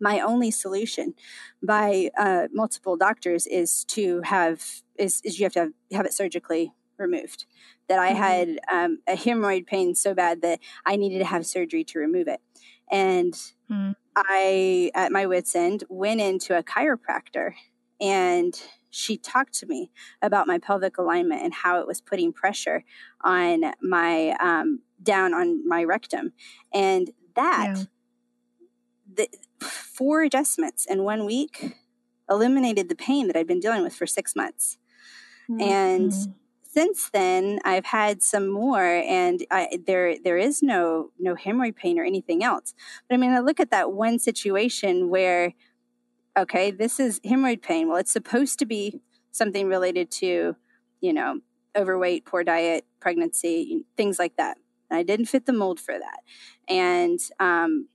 my only solution by uh, multiple doctors is to have is, is you have to have, have it surgically removed that i mm-hmm. had um, a hemorrhoid pain so bad that i needed to have surgery to remove it and mm-hmm. i at my wits end went into a chiropractor and she talked to me about my pelvic alignment and how it was putting pressure on my um, down on my rectum and that yeah. the, four adjustments in one week eliminated the pain that I'd been dealing with for six months. Mm-hmm. And since then, I've had some more, and I, there there is no no hemorrhoid pain or anything else. But I mean, I look at that one situation where, okay, this is hemorrhoid pain. Well, it's supposed to be something related to, you know, overweight, poor diet, pregnancy, things like that. I didn't fit the mold for that, and um,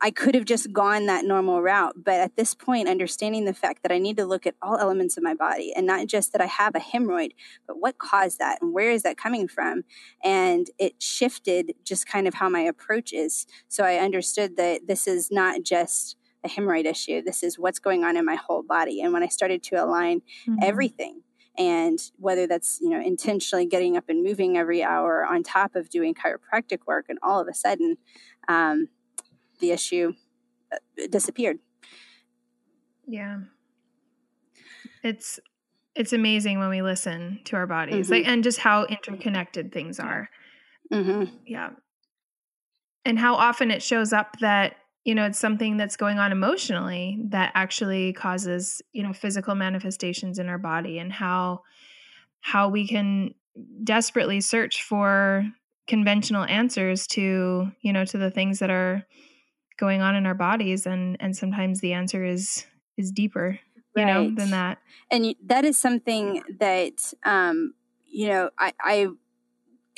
I could have just gone that normal route. But at this point, understanding the fact that I need to look at all elements of my body and not just that I have a hemorrhoid, but what caused that and where is that coming from? And it shifted just kind of how my approach is. So I understood that this is not just a hemorrhoid issue, this is what's going on in my whole body. And when I started to align mm-hmm. everything, and whether that's you know intentionally getting up and moving every hour on top of doing chiropractic work and all of a sudden um, the issue uh, disappeared. Yeah. It's it's amazing when we listen to our bodies mm-hmm. like and just how interconnected things are. Mm-hmm. Yeah. And how often it shows up that you know it's something that's going on emotionally that actually causes you know physical manifestations in our body and how how we can desperately search for conventional answers to you know to the things that are going on in our bodies and and sometimes the answer is is deeper you right. know than that and that is something that um you know i i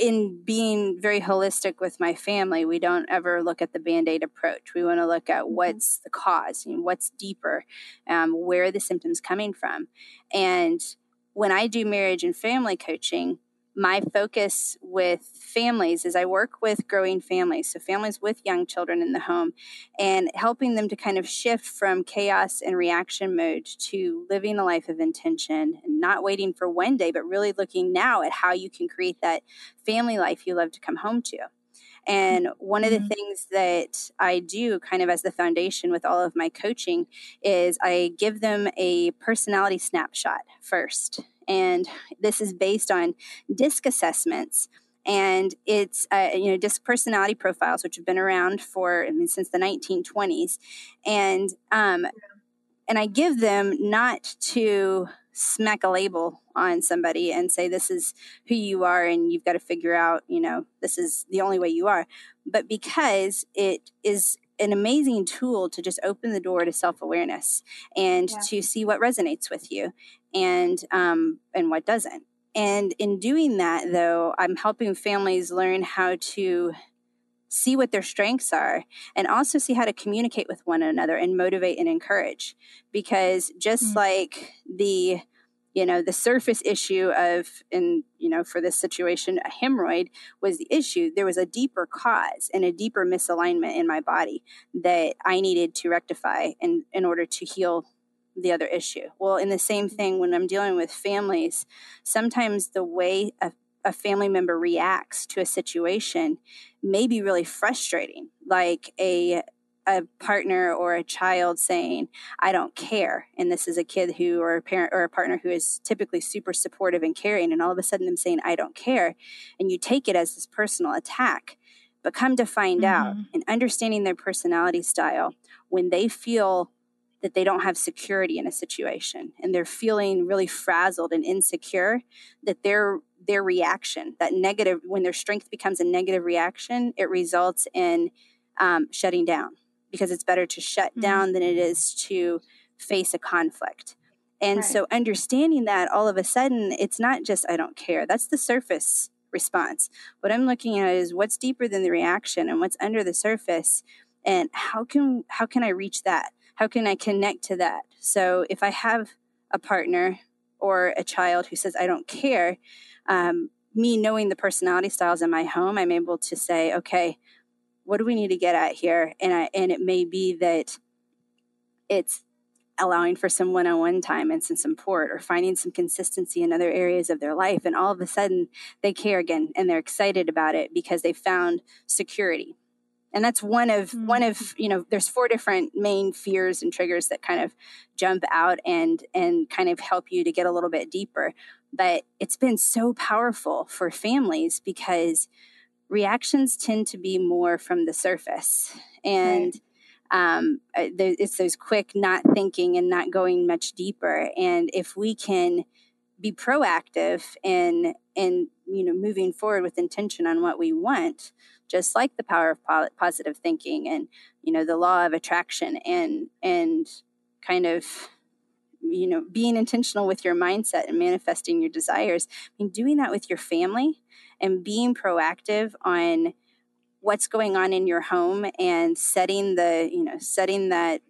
in being very holistic with my family, we don't ever look at the band aid approach. We want to look at mm-hmm. what's the cause, you know, what's deeper, um, where are the symptoms coming from. And when I do marriage and family coaching, my focus with families is I work with growing families, so families with young children in the home, and helping them to kind of shift from chaos and reaction mode to living a life of intention and not waiting for one day, but really looking now at how you can create that family life you love to come home to. And one of the mm-hmm. things that I do kind of as the foundation with all of my coaching is I give them a personality snapshot first and this is based on DISC assessments. And it's uh, you know DISC personality profiles which have been around for I mean, since the 1920s and um, and i give them not to smack a label on somebody and say this is who you are and you've got to figure out you know this is the only way you are. But because it is an amazing tool to just open the door to self-awareness and yeah. to see what resonates with you and um, and what doesn't and in doing that though i'm helping families learn how to see what their strengths are and also see how to communicate with one another and motivate and encourage because just mm-hmm. like the you know the surface issue of in you know for this situation a hemorrhoid was the issue there was a deeper cause and a deeper misalignment in my body that i needed to rectify in in order to heal the other issue well in the same mm-hmm. thing when i'm dealing with families sometimes the way a, a family member reacts to a situation may be really frustrating like a a partner or a child saying, I don't care. And this is a kid who, or a parent or a partner who is typically super supportive and caring. And all of a sudden them saying, I don't care. And you take it as this personal attack. But come to find mm-hmm. out and understanding their personality style, when they feel that they don't have security in a situation and they're feeling really frazzled and insecure, that their their reaction, that negative, when their strength becomes a negative reaction, it results in um, shutting down because it's better to shut mm-hmm. down than it is to face a conflict. And right. so understanding that all of a sudden it's not just I don't care. That's the surface response. What I'm looking at is what's deeper than the reaction and what's under the surface and how can how can I reach that? How can I connect to that? So if I have a partner or a child who says I don't care, um, me knowing the personality styles in my home, I'm able to say, okay, what do we need to get at here? And I, and it may be that it's allowing for some one-on-one time and some support or finding some consistency in other areas of their life and all of a sudden they care again and they're excited about it because they found security and that's one of mm-hmm. one of you know there's four different main fears and triggers that kind of jump out and and kind of help you to get a little bit deeper but it's been so powerful for families because reactions tend to be more from the surface. And right. um, it's those quick not thinking and not going much deeper. And if we can be proactive in in you know moving forward with intention on what we want just like the power of positive thinking and you know the law of attraction and and kind of you know being intentional with your mindset and manifesting your desires. I mean doing that with your family and being proactive on what's going on in your home and setting the you know setting that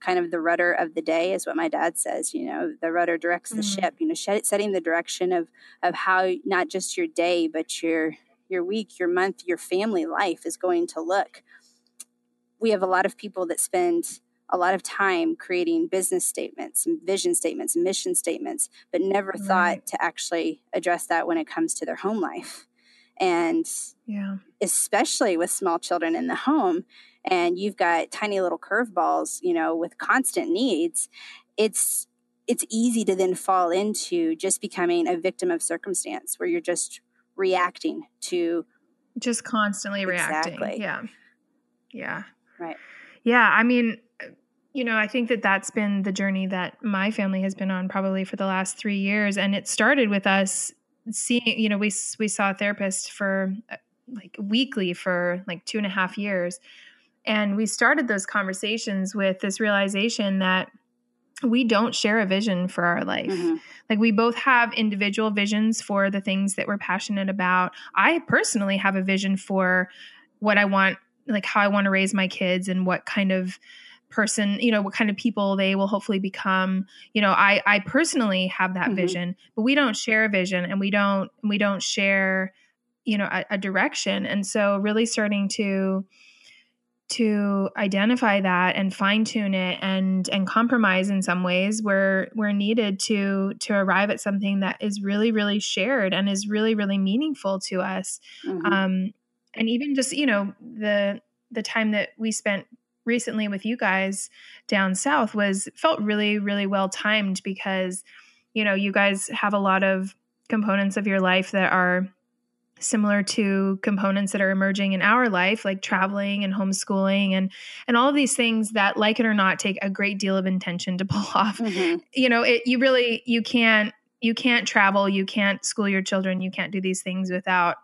kind of the rudder of the day is what my dad says you know the rudder directs the mm-hmm. ship you know setting the direction of of how not just your day but your your week your month your family life is going to look we have a lot of people that spend a lot of time creating business statements and vision statements and mission statements, but never right. thought to actually address that when it comes to their home life. And yeah. especially with small children in the home, and you've got tiny little curveballs, you know, with constant needs, it's it's easy to then fall into just becoming a victim of circumstance where you're just reacting to just constantly exactly. reacting. Yeah. Yeah. Right. Yeah, I mean, you know, I think that that's been the journey that my family has been on probably for the last three years, and it started with us seeing. You know, we we saw a therapist for uh, like weekly for like two and a half years, and we started those conversations with this realization that we don't share a vision for our life. Mm-hmm. Like we both have individual visions for the things that we're passionate about. I personally have a vision for what I want, like how I want to raise my kids and what kind of person you know what kind of people they will hopefully become you know i i personally have that mm-hmm. vision but we don't share a vision and we don't we don't share you know a, a direction and so really starting to to identify that and fine tune it and and compromise in some ways where we're needed to to arrive at something that is really really shared and is really really meaningful to us mm-hmm. um and even just you know the the time that we spent recently with you guys down south was felt really really well timed because you know you guys have a lot of components of your life that are similar to components that are emerging in our life like traveling and homeschooling and and all of these things that like it or not take a great deal of intention to pull off mm-hmm. you know it you really you can't you can't travel you can't school your children you can't do these things without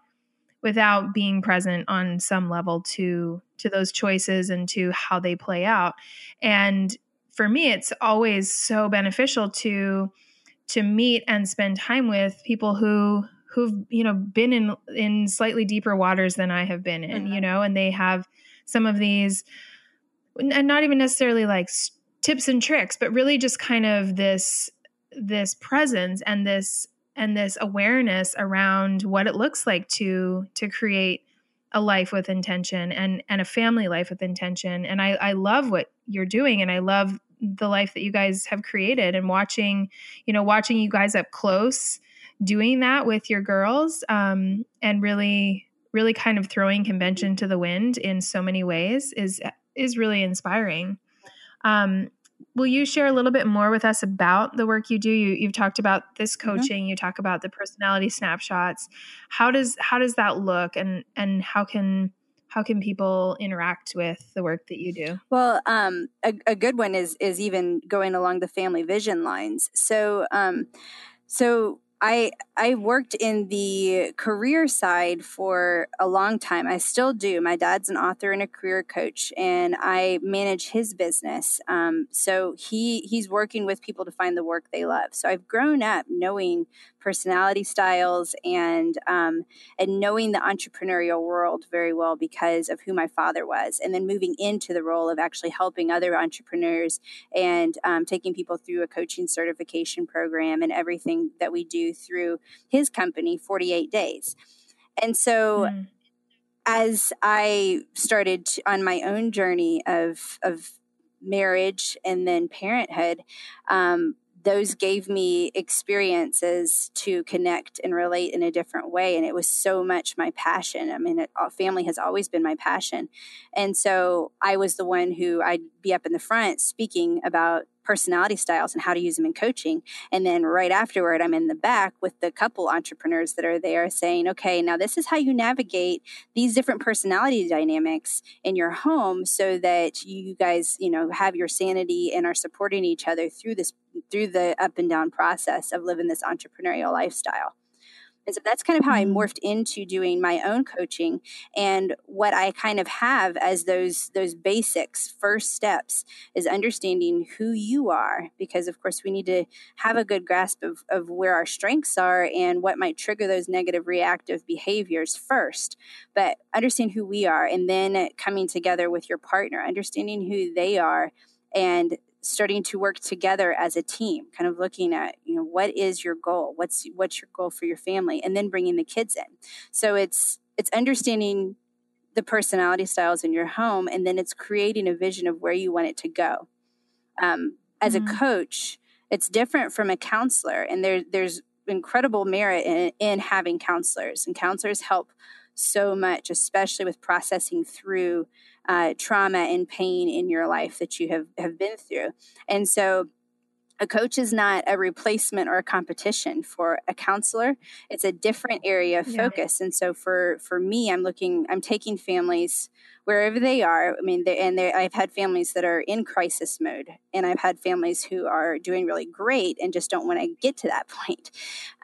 without being present on some level to to those choices and to how they play out and for me it's always so beneficial to to meet and spend time with people who who've you know been in in slightly deeper waters than I have been in mm-hmm. you know and they have some of these and not even necessarily like tips and tricks but really just kind of this this presence and this and this awareness around what it looks like to to create a life with intention and and a family life with intention. And i i love what you're doing and i love the life that you guys have created and watching you know watching you guys up close doing that with your girls um, and really really kind of throwing convention to the wind in so many ways is is really inspiring. Um, will you share a little bit more with us about the work you do you, have talked about this mm-hmm. coaching mm-hmm. you talk about the personality snapshots how does how does that look and and how can how can people interact with the work that you do well um, a, a, good one is is even going along the family vision lines so um, so I I worked in the career side for a long time. I still do. My dad's an author and a career coach, and I manage his business. Um, so he he's working with people to find the work they love. So I've grown up knowing personality styles and um, and knowing the entrepreneurial world very well because of who my father was, and then moving into the role of actually helping other entrepreneurs and um, taking people through a coaching certification program and everything that we do through his company, Forty Eight Days, and so. Mm. As I started on my own journey of of marriage and then parenthood, um, those gave me experiences to connect and relate in a different way and it was so much my passion i mean it, family has always been my passion and so i was the one who i'd be up in the front speaking about personality styles and how to use them in coaching. And then right afterward, I'm in the back with the couple entrepreneurs that are there saying, okay, now this is how you navigate these different personality dynamics in your home so that you guys, you know, have your sanity and are supporting each other through this, through the up and down process of living this entrepreneurial lifestyle. And so that's kind of how I mm-hmm. morphed into doing my own coaching. And what I kind of have as those those basics, first steps, is understanding who you are, because of course we need to have a good grasp of, of where our strengths are and what might trigger those negative reactive behaviors first. But understand who we are and then coming together with your partner, understanding who they are and starting to work together as a team kind of looking at you know what is your goal? What's what's your goal for your family? And then bringing the kids in. So it's it's understanding the personality styles in your home and then it's creating a vision of where you want it to go. Um, as mm-hmm. a coach it's different from a counselor and there there's incredible merit in, in having counselors and counselors help so much especially with processing through uh, trauma and pain in your life that you have, have been through. And so a coach is not a replacement or a competition for a counselor it's a different area of focus yeah. and so for for me i'm looking i'm taking families wherever they are i mean and i've had families that are in crisis mode and i've had families who are doing really great and just don't want to get to that point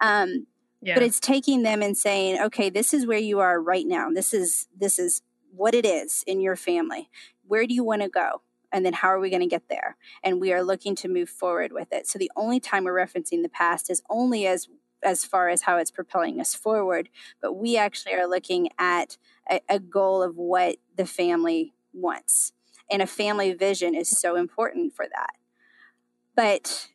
um, yeah. but it's taking them and saying okay this is where you are right now this is this is what it is in your family. Where do you want to go? And then how are we going to get there? And we are looking to move forward with it. So the only time we're referencing the past is only as as far as how it's propelling us forward but we actually are looking at a, a goal of what the family wants. And a family vision is so important for that. But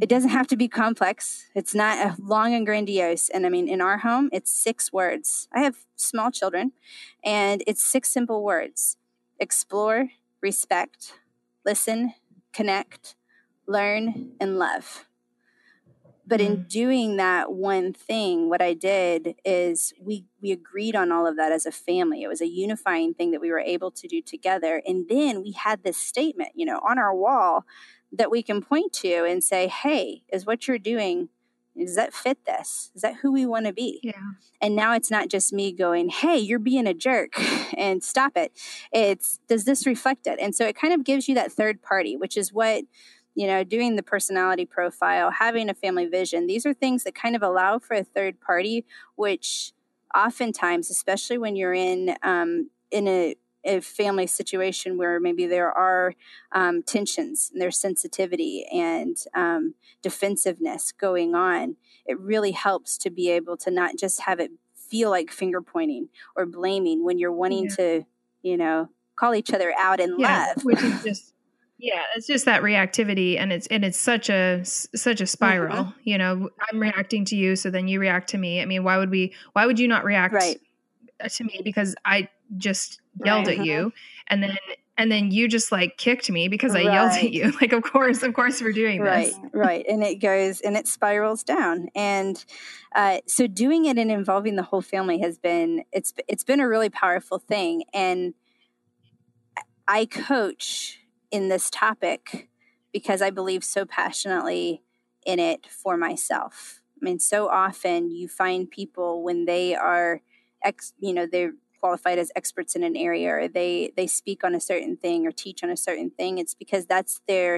it doesn't have to be complex. It's not long and grandiose. And I mean, in our home, it's six words. I have small children, and it's six simple words explore, respect, listen, connect, learn, and love. But in mm. doing that one thing, what I did is we we agreed on all of that as a family. It was a unifying thing that we were able to do together. And then we had this statement, you know, on our wall that we can point to and say, "Hey, is what you're doing does that fit this? Is that who we want to be? Yeah. And now it's not just me going, hey, you're being a jerk and stop it. It's, does this reflect it? And so it kind of gives you that third party, which is what, you know, doing the personality profile, having a family vision, these are things that kind of allow for a third party, which oftentimes, especially when you're in, um, in a, a family situation where maybe there are um, tensions and there's sensitivity and um, defensiveness going on, it really helps to be able to not just have it feel like finger pointing or blaming when you're wanting yeah. to, you know, call each other out in yeah, love. Which is just yeah, it's just that reactivity and it's and it's such a such a spiral. Mm-hmm. You know, I'm reacting to you, so then you react to me. I mean, why would we why would you not react right. To me because I just yelled right. at you and then and then you just like kicked me because I right. yelled at you. Like, of course, of course, we're doing right, this. Right, And it goes and it spirals down. And uh, so, doing it and involving the whole family has been it's it's been a really powerful thing. And I coach in this topic because I believe so passionately in it for myself. I mean, so often you find people when they are ex, you know, they're qualified as experts in an area or they they speak on a certain thing or teach on a certain thing it's because that's their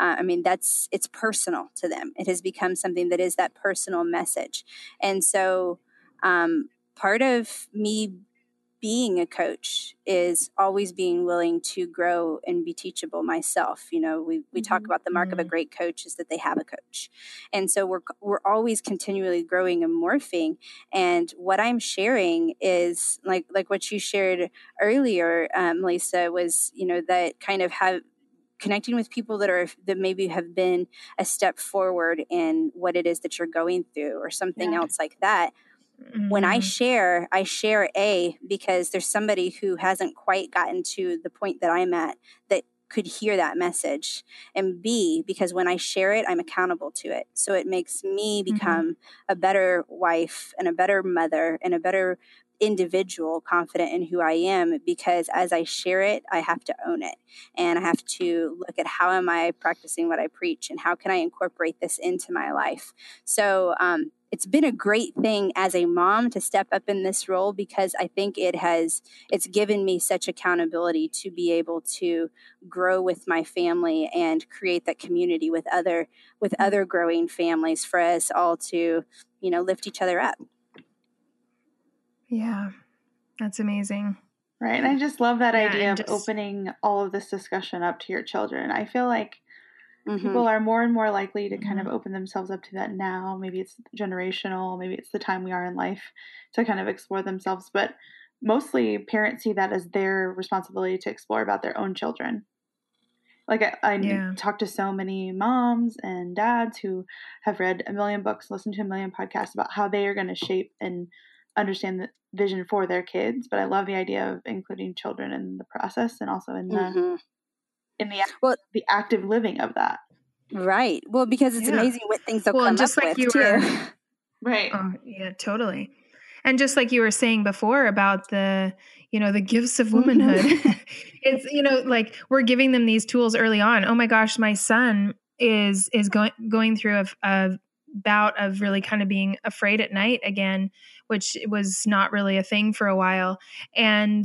uh, i mean that's it's personal to them. It has become something that is that personal message. And so um, part of me being a coach is always being willing to grow and be teachable myself. You know, we, we mm-hmm. talk about the mark mm-hmm. of a mm-hmm. great coach is that they have a coach. And so we're, we're always continually growing and morphing. And what I'm sharing is like, like what you shared earlier, um, Lisa, was, you know, that kind of have, connecting with people that are that maybe have been a step forward in what it is that you're going through or something yeah. else like that Mm-hmm. When I mm-hmm. share, I share A because there's somebody who hasn't quite gotten to the point that I'm at that could hear that message. And B, because when I share it, I'm accountable to it. So it makes me mm-hmm. become mm-hmm. a better wife and a better mother and a better individual confident in who I am because as I share it, I have to own it. And I have to look at how am I practicing what I preach and how can I incorporate this into my life. So um, it's been a great thing as a mom to step up in this role because I think it has it's given me such accountability to be able to grow with my family and create that community with other with mm-hmm. other growing families for us all to you know lift each other up. Yeah. That's amazing. Right. And I just love that yeah, idea of just... opening all of this discussion up to your children. I feel like mm-hmm. people are more and more likely to mm-hmm. kind of mm-hmm. open themselves up to that now. Maybe it's generational, maybe it's the time we are in life to kind of explore themselves. But mostly parents see that as their responsibility to explore about their own children. Like I, I yeah. talk to so many moms and dads who have read a million books, listened to a million podcasts about how they are going to shape and understand the vision for their kids. But I love the idea of including children in the process and also in the mm-hmm in the well, the active living of that. Right. Well, because it's yeah. amazing what things will well, come just up like with you too. Were, right. Oh, yeah, totally. And just like you were saying before about the, you know, the gifts of womanhood, mm-hmm. it's, you know, like we're giving them these tools early on. Oh my gosh, my son is is going going through a, a bout of really kind of being afraid at night again, which was not really a thing for a while. And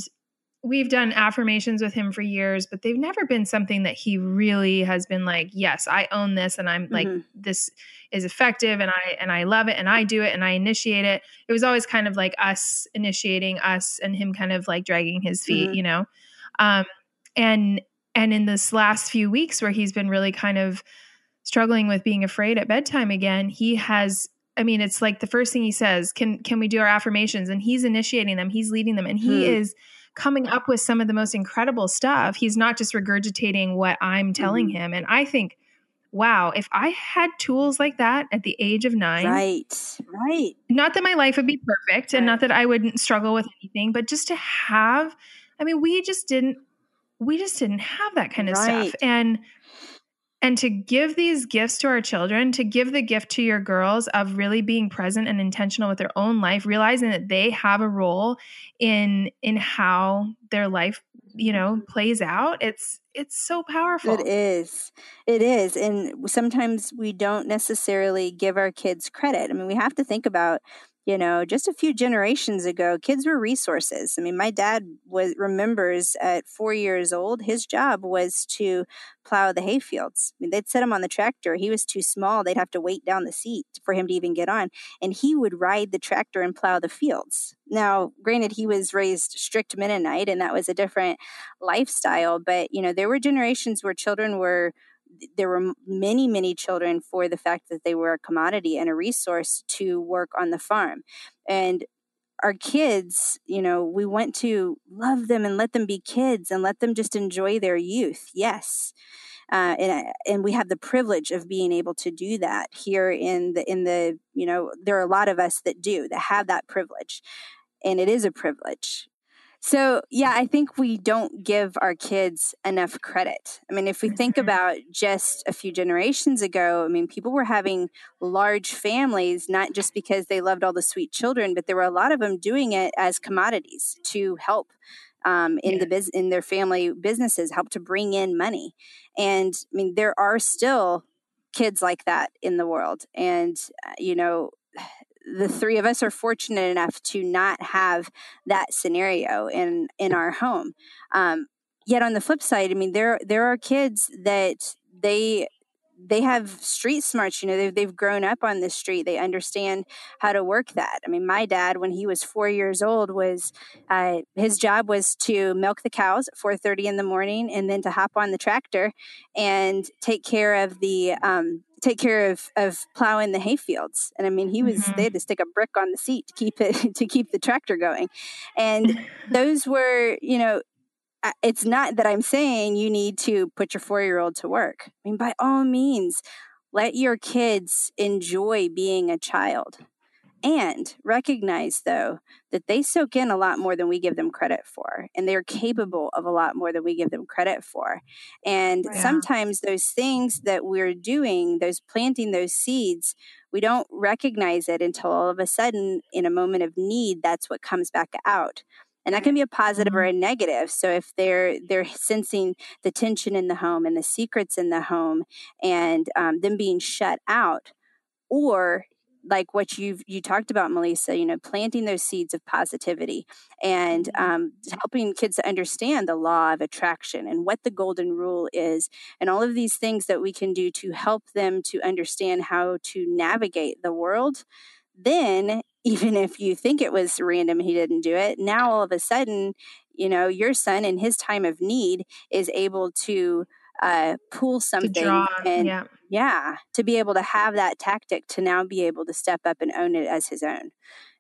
we've done affirmations with him for years, but they've never been something that he really has been like, yes, I own this and I'm like mm-hmm. this is effective and I and I love it and I do it and I initiate it. It was always kind of like us initiating us and him kind of like dragging his feet, mm-hmm. you know. Um and and in this last few weeks where he's been really kind of struggling with being afraid at bedtime again, he has I mean, it's like the first thing he says, "Can can we do our affirmations?" And he's initiating them, he's leading them, and he hmm. is coming up with some of the most incredible stuff. He's not just regurgitating what I'm telling mm-hmm. him. And I think, wow, if I had tools like that at the age of nine, right, right. Not that my life would be perfect, right. and not that I wouldn't struggle with anything, but just to have. I mean, we just didn't. We just didn't have that kind of right. stuff, and and to give these gifts to our children to give the gift to your girls of really being present and intentional with their own life realizing that they have a role in in how their life you know mm-hmm. plays out it's it's so powerful. It is. It is. And sometimes we don't necessarily give our kids credit. I mean we have to think about you know just a few generations ago kids were resources. I mean my dad was remembers at four years old his job was to plow the hayfields i mean they'd set him on the tractor. He was too small they'd have to wait down the seat for him to even get on and he would ride the tractor and plow the fields. Now granted he was raised strict mennonite and that was a different lifestyle but you know there were generations where children were there were many, many children for the fact that they were a commodity and a resource to work on the farm. And our kids, you know, we want to love them and let them be kids and let them just enjoy their youth. Yes. Uh, and and we have the privilege of being able to do that here in the in the you know there are a lot of us that do that have that privilege and it is a privilege so, yeah, I think we don't give our kids enough credit. I mean, if we think mm-hmm. about just a few generations ago, I mean, people were having large families, not just because they loved all the sweet children, but there were a lot of them doing it as commodities to help um, in yeah. the biz- in their family businesses, help to bring in money. And I mean, there are still kids like that in the world, and uh, you know, the three of us are fortunate enough to not have that scenario in in our home. Um, yet on the flip side, I mean, there there are kids that they they have street smarts you know they've, they've grown up on the street they understand how to work that i mean my dad when he was four years old was uh, his job was to milk the cows at 4.30 in the morning and then to hop on the tractor and take care of the um, take care of of plowing the hay fields. And i mean he was mm-hmm. they had to stick a brick on the seat to keep it to keep the tractor going. And those were you know it's not that i'm saying you need to put your four year old to work. I mean by all means let your kids enjoy being a child and recognize, though, that they soak in a lot more than we give them credit for, and they're capable of a lot more than we give them credit for. And yeah. sometimes those things that we're doing, those planting those seeds, we don't recognize it until all of a sudden, in a moment of need, that's what comes back out and that can be a positive mm-hmm. or a negative so if they're they're sensing the tension in the home and the secrets in the home and um, them being shut out or like what you've you talked about melissa you know planting those seeds of positivity and mm-hmm. um, helping kids to understand the law of attraction and what the golden rule is and all of these things that we can do to help them to understand how to navigate the world then even if you think it was random he didn't do it now all of a sudden you know your son in his time of need is able to uh, pull something draw, and yeah. yeah. to be able to have that tactic to now be able to step up and own it as his own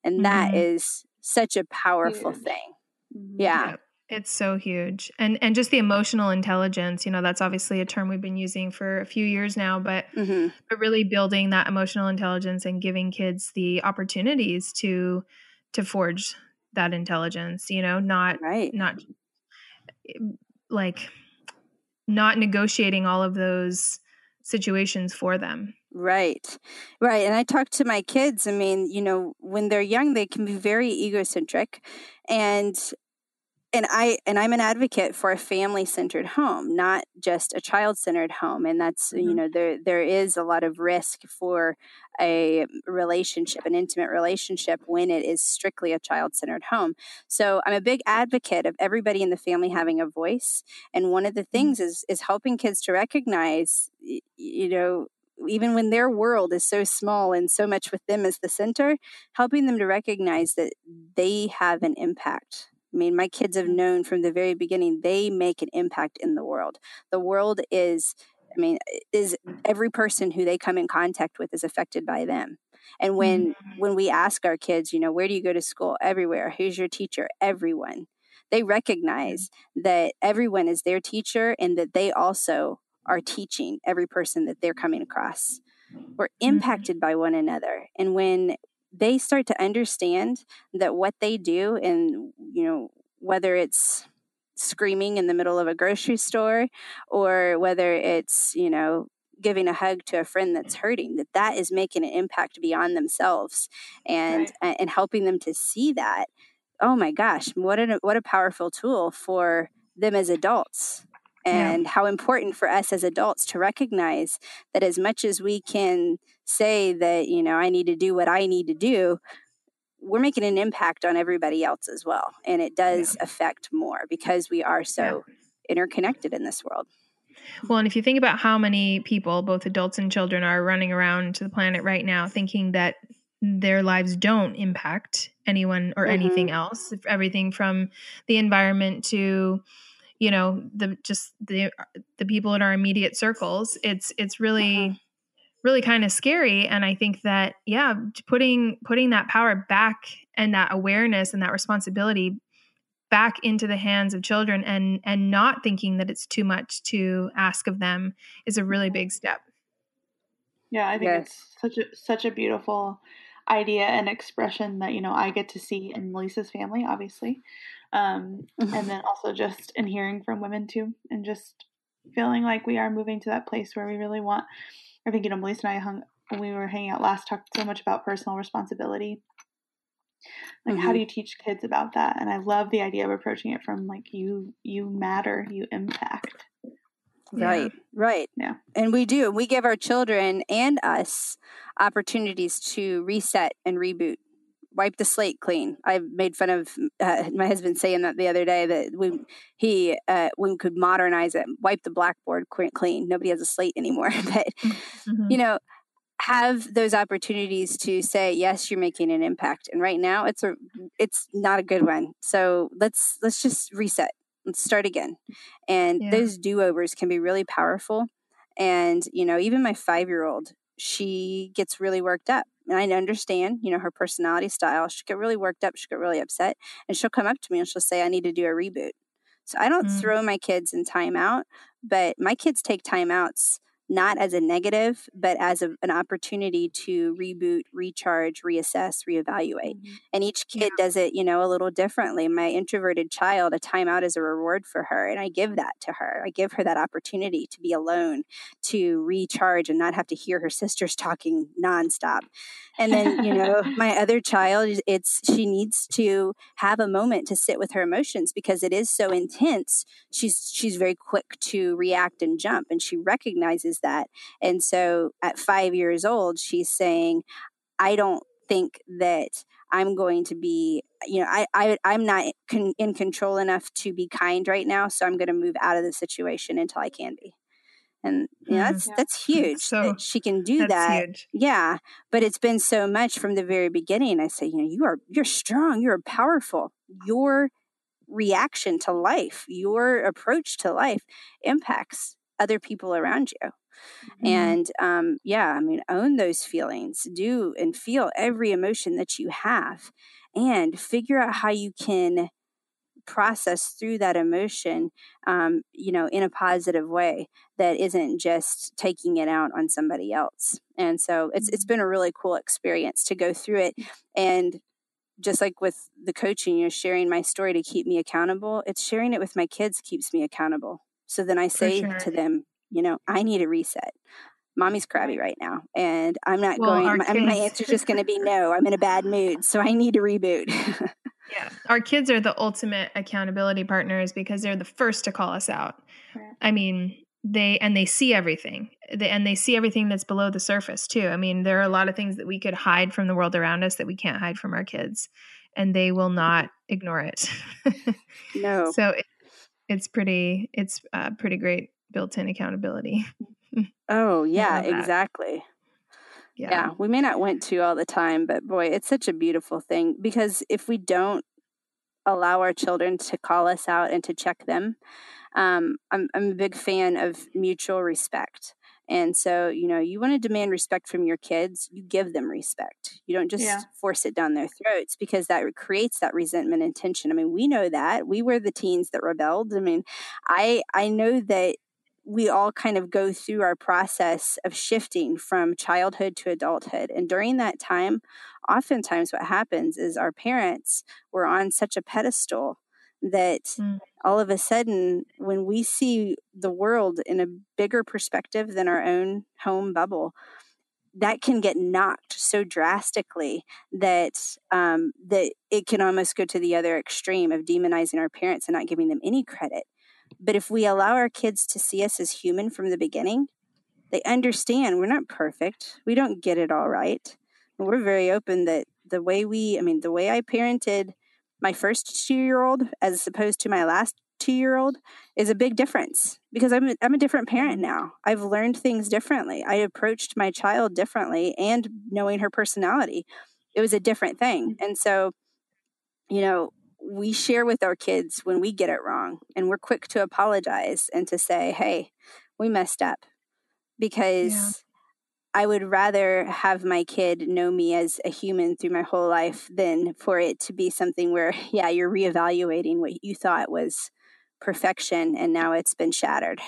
and mm-hmm. that is such a powerful huge. thing mm-hmm. yeah. yeah. It's so huge. And and just the emotional intelligence, you know, that's obviously a term we've been using for a few years now, but mm-hmm. but really building that emotional intelligence and giving kids the opportunities to to forge that intelligence, you know, not right. not like not negotiating all of those situations for them. Right. Right. And I talk to my kids. I mean, you know, when they're young, they can be very egocentric. And and I and I'm an advocate for a family centered home, not just a child centered home. And that's mm-hmm. you know there there is a lot of risk for a relationship, an intimate relationship, when it is strictly a child centered home. So I'm a big advocate of everybody in the family having a voice. And one of the mm-hmm. things is is helping kids to recognize, you know, even when their world is so small and so much with them as the center, helping them to recognize that they have an impact I mean, my kids have known from the very beginning they make an impact in the world. The world is, I mean, is every person who they come in contact with is affected by them. And when mm-hmm. when we ask our kids, you know, where do you go to school? Everywhere. Who's your teacher? Everyone. They recognize that everyone is their teacher and that they also are teaching every person that they're coming across. We're mm-hmm. impacted by one another. And when they start to understand that what they do and you know whether it's screaming in the middle of a grocery store or whether it's you know giving a hug to a friend that's hurting that that is making an impact beyond themselves and right. and helping them to see that oh my gosh what a what a powerful tool for them as adults and yeah. how important for us as adults to recognize that as much as we can say that you know i need to do what i need to do we're making an impact on everybody else as well and it does yeah. affect more because we are so yeah. interconnected in this world well and if you think about how many people both adults and children are running around to the planet right now thinking that their lives don't impact anyone or mm-hmm. anything else everything from the environment to you know the just the the people in our immediate circles it's it's really uh-huh. Really kind of scary and i think that yeah putting putting that power back and that awareness and that responsibility back into the hands of children and and not thinking that it's too much to ask of them is a really big step yeah i think yes. it's such a such a beautiful idea and expression that you know i get to see in melissa's family obviously um, and then also just in hearing from women too, and just feeling like we are moving to that place where we really want. I think you know, Melissa and I hung when we were hanging out last talked so much about personal responsibility. Like, mm-hmm. how do you teach kids about that? And I love the idea of approaching it from like you you matter, you impact. Right, yeah. right. Yeah. And we do. We give our children and us opportunities to reset and reboot wipe the slate clean. I made fun of uh, my husband saying that the other day that we he uh, we could modernize it, wipe the blackboard clean. Nobody has a slate anymore, but mm-hmm. you know have those opportunities to say yes you're making an impact and right now it's a it's not a good one so let's let's just reset let's start again and yeah. those do-overs can be really powerful and you know even my five year old she gets really worked up and I understand, you know, her personality style. She'll get really worked up, she'll get really upset, and she'll come up to me and she'll say, I need to do a reboot. So I don't mm. throw my kids in timeout, but my kids take timeouts not as a negative, but as a, an opportunity to reboot, recharge, reassess, reevaluate. Mm-hmm. And each kid yeah. does it, you know, a little differently. My introverted child, a timeout is a reward for her. And I give that to her. I give her that opportunity to be alone, to recharge and not have to hear her sisters talking nonstop. And then, you know, my other child, it's she needs to have a moment to sit with her emotions because it is so intense. She's she's very quick to react and jump and she recognizes that. And so at 5 years old, she's saying, "I don't think that I'm going to be, you know, I, I I'm not con- in control enough to be kind right now, so I'm going to move out of the situation until I can be." and you know, hmm. that's yeah. that's huge so, that she can do that huge. yeah but it's been so much from the very beginning i say you know you are you're strong you're powerful your reaction to life your approach to life impacts other people around you mm-hmm. and um, yeah i mean own those feelings do and feel every emotion that you have and figure out how you can process through that emotion, um, you know, in a positive way that isn't just taking it out on somebody else. And so it's it's mm-hmm. been a really cool experience to go through it. And just like with the coaching, you're sharing my story to keep me accountable. It's sharing it with my kids keeps me accountable. So then I say sure. to them, you know, I need a reset mommy's crabby right now and i'm not well, going my, my answer's just going to be no i'm in a bad mood so i need to reboot Yeah. Our kids are the ultimate accountability partners because they're the first to call us out. Right. I mean, they and they see everything. They, and they see everything that's below the surface too. I mean, there are a lot of things that we could hide from the world around us that we can't hide from our kids and they will not ignore it. no. So it, it's pretty it's uh, pretty great built-in accountability. oh, yeah, exactly. Yeah. yeah, we may not want to all the time, but boy, it's such a beautiful thing because if we don't allow our children to call us out and to check them, um, I'm, I'm a big fan of mutual respect. And so, you know, you want to demand respect from your kids, you give them respect. You don't just yeah. force it down their throats because that creates that resentment and tension. I mean, we know that. We were the teens that rebelled. I mean, I I know that we all kind of go through our process of shifting from childhood to adulthood. And during that time, oftentimes what happens is our parents were on such a pedestal that mm. all of a sudden, when we see the world in a bigger perspective than our own home bubble, that can get knocked so drastically that um, that it can almost go to the other extreme of demonizing our parents and not giving them any credit. But if we allow our kids to see us as human from the beginning, they understand we're not perfect. We don't get it all right. And we're very open that the way we, I mean, the way I parented my first two year old as opposed to my last two year old is a big difference because I'm a, I'm a different parent now. I've learned things differently. I approached my child differently and knowing her personality, it was a different thing. Mm. And so, you know, we share with our kids when we get it wrong and we're quick to apologize and to say, hey, we messed up because yeah. I would rather have my kid know me as a human through my whole life than for it to be something where, yeah, you're reevaluating what you thought was perfection and now it's been shattered.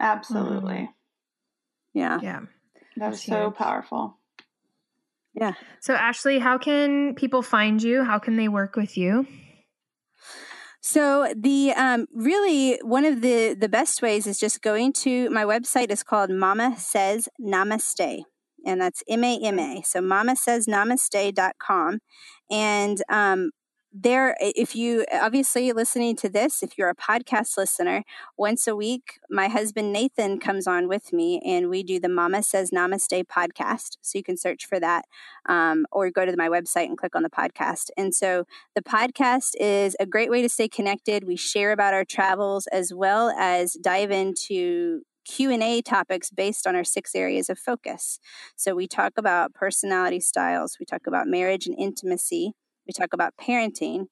Absolutely. Mm-hmm. Yeah. Yeah. That's, was so powerful. Yeah. So, Ashley, how can people find you? How can they work with you? So the um, really one of the the best ways is just going to my website is called Mama Says Namaste, and that's M A M A. So Mama Says Namaste.com, and um, there if you obviously listening to this if you're a podcast listener once a week my husband nathan comes on with me and we do the mama says namaste podcast. So you can search for that um, or go to my website and click on the podcast. And so the podcast is a great way to stay connected. We share about our travels as well as dive into q&a topics based on our six areas of focus. So we talk about personality styles we talk about marriage and intimacy we talk about parenting,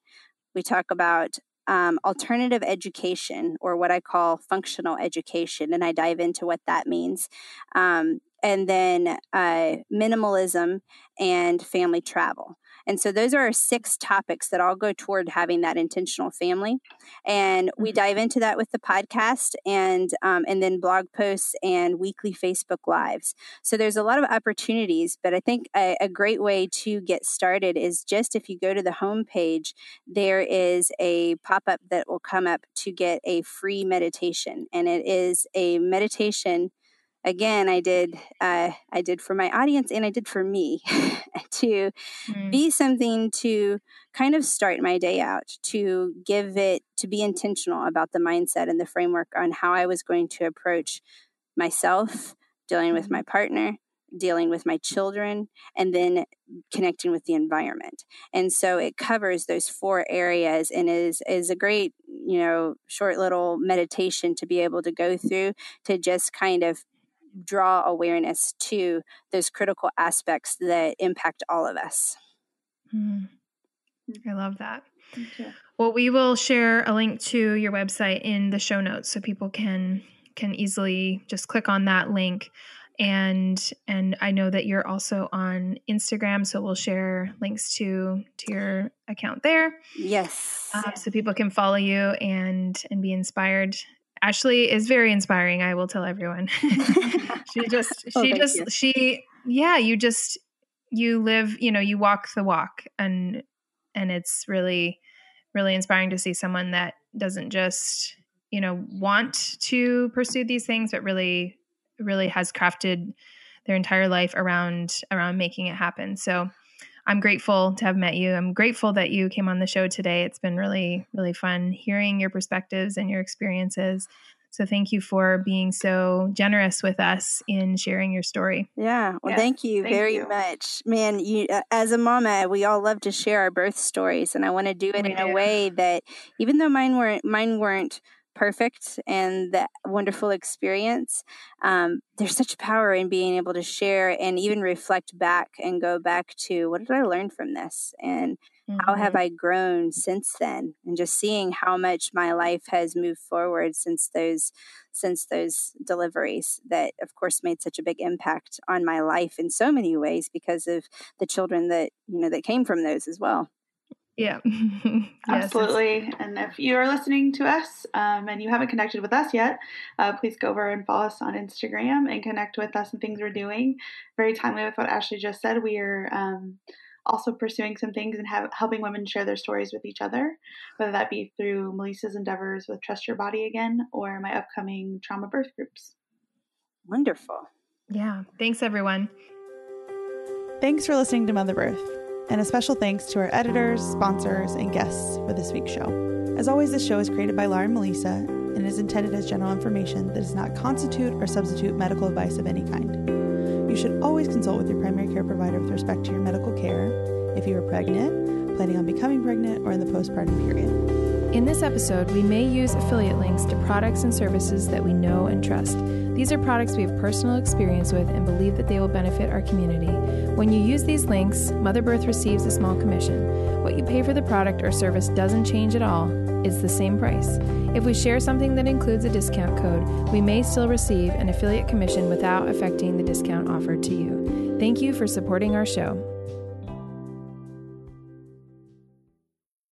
we talk about um, alternative education, or what I call functional education, and I dive into what that means. Um, and then uh, minimalism and family travel. And so those are our six topics that all go toward having that intentional family. And we mm-hmm. dive into that with the podcast and um, and then blog posts and weekly Facebook lives. So there's a lot of opportunities, but I think a, a great way to get started is just if you go to the homepage, there is a pop up that will come up to get a free meditation, and it is a meditation again i did uh, i did for my audience and i did for me to mm. be something to kind of start my day out to give it to be intentional about the mindset and the framework on how i was going to approach myself dealing with mm-hmm. my partner dealing with my children and then connecting with the environment and so it covers those four areas and is is a great you know short little meditation to be able to go through to just kind of draw awareness to those critical aspects that impact all of us. Mm. I love that. Well, we will share a link to your website in the show notes so people can can easily just click on that link and and I know that you're also on Instagram, so we'll share links to to your account there. Yes, uh, so people can follow you and and be inspired Ashley is very inspiring. I will tell everyone. she just, oh, she just, you. she, yeah, you just, you live, you know, you walk the walk and, and it's really, really inspiring to see someone that doesn't just, you know, want to pursue these things, but really, really has crafted their entire life around, around making it happen. So, I'm grateful to have met you. I'm grateful that you came on the show today. It's been really, really fun hearing your perspectives and your experiences. So thank you for being so generous with us in sharing your story. Yeah. Well, thank you thank very you. much. Man, you uh, as a mama, we all love to share our birth stories and I want to do it we in do. a way that even though mine weren't mine weren't perfect and that wonderful experience. Um, there's such power in being able to share and even reflect back and go back to what did I learn from this and mm-hmm. how have mm-hmm. I grown since then? And just seeing how much my life has moved forward since those since those deliveries that of course made such a big impact on my life in so many ways because of the children that you know that came from those as well. Yeah. yes, Absolutely. And if you are listening to us um, and you haven't connected with us yet, uh, please go over and follow us on Instagram and connect with us and things we're doing. Very timely with what Ashley just said. We are um, also pursuing some things and have, helping women share their stories with each other, whether that be through Melissa's endeavors with Trust Your Body Again or my upcoming trauma birth groups. Wonderful. Yeah. Thanks, everyone. Thanks for listening to Mother Birth. And a special thanks to our editors, sponsors, and guests for this week's show. As always, this show is created by Laura and Melissa and is intended as general information that does not constitute or substitute medical advice of any kind. You should always consult with your primary care provider with respect to your medical care if you are pregnant, planning on becoming pregnant, or in the postpartum period. In this episode, we may use affiliate links to products and services that we know and trust. These are products we have personal experience with and believe that they will benefit our community. When you use these links, Mother Birth receives a small commission. What you pay for the product or service doesn't change at all, it's the same price. If we share something that includes a discount code, we may still receive an affiliate commission without affecting the discount offered to you. Thank you for supporting our show.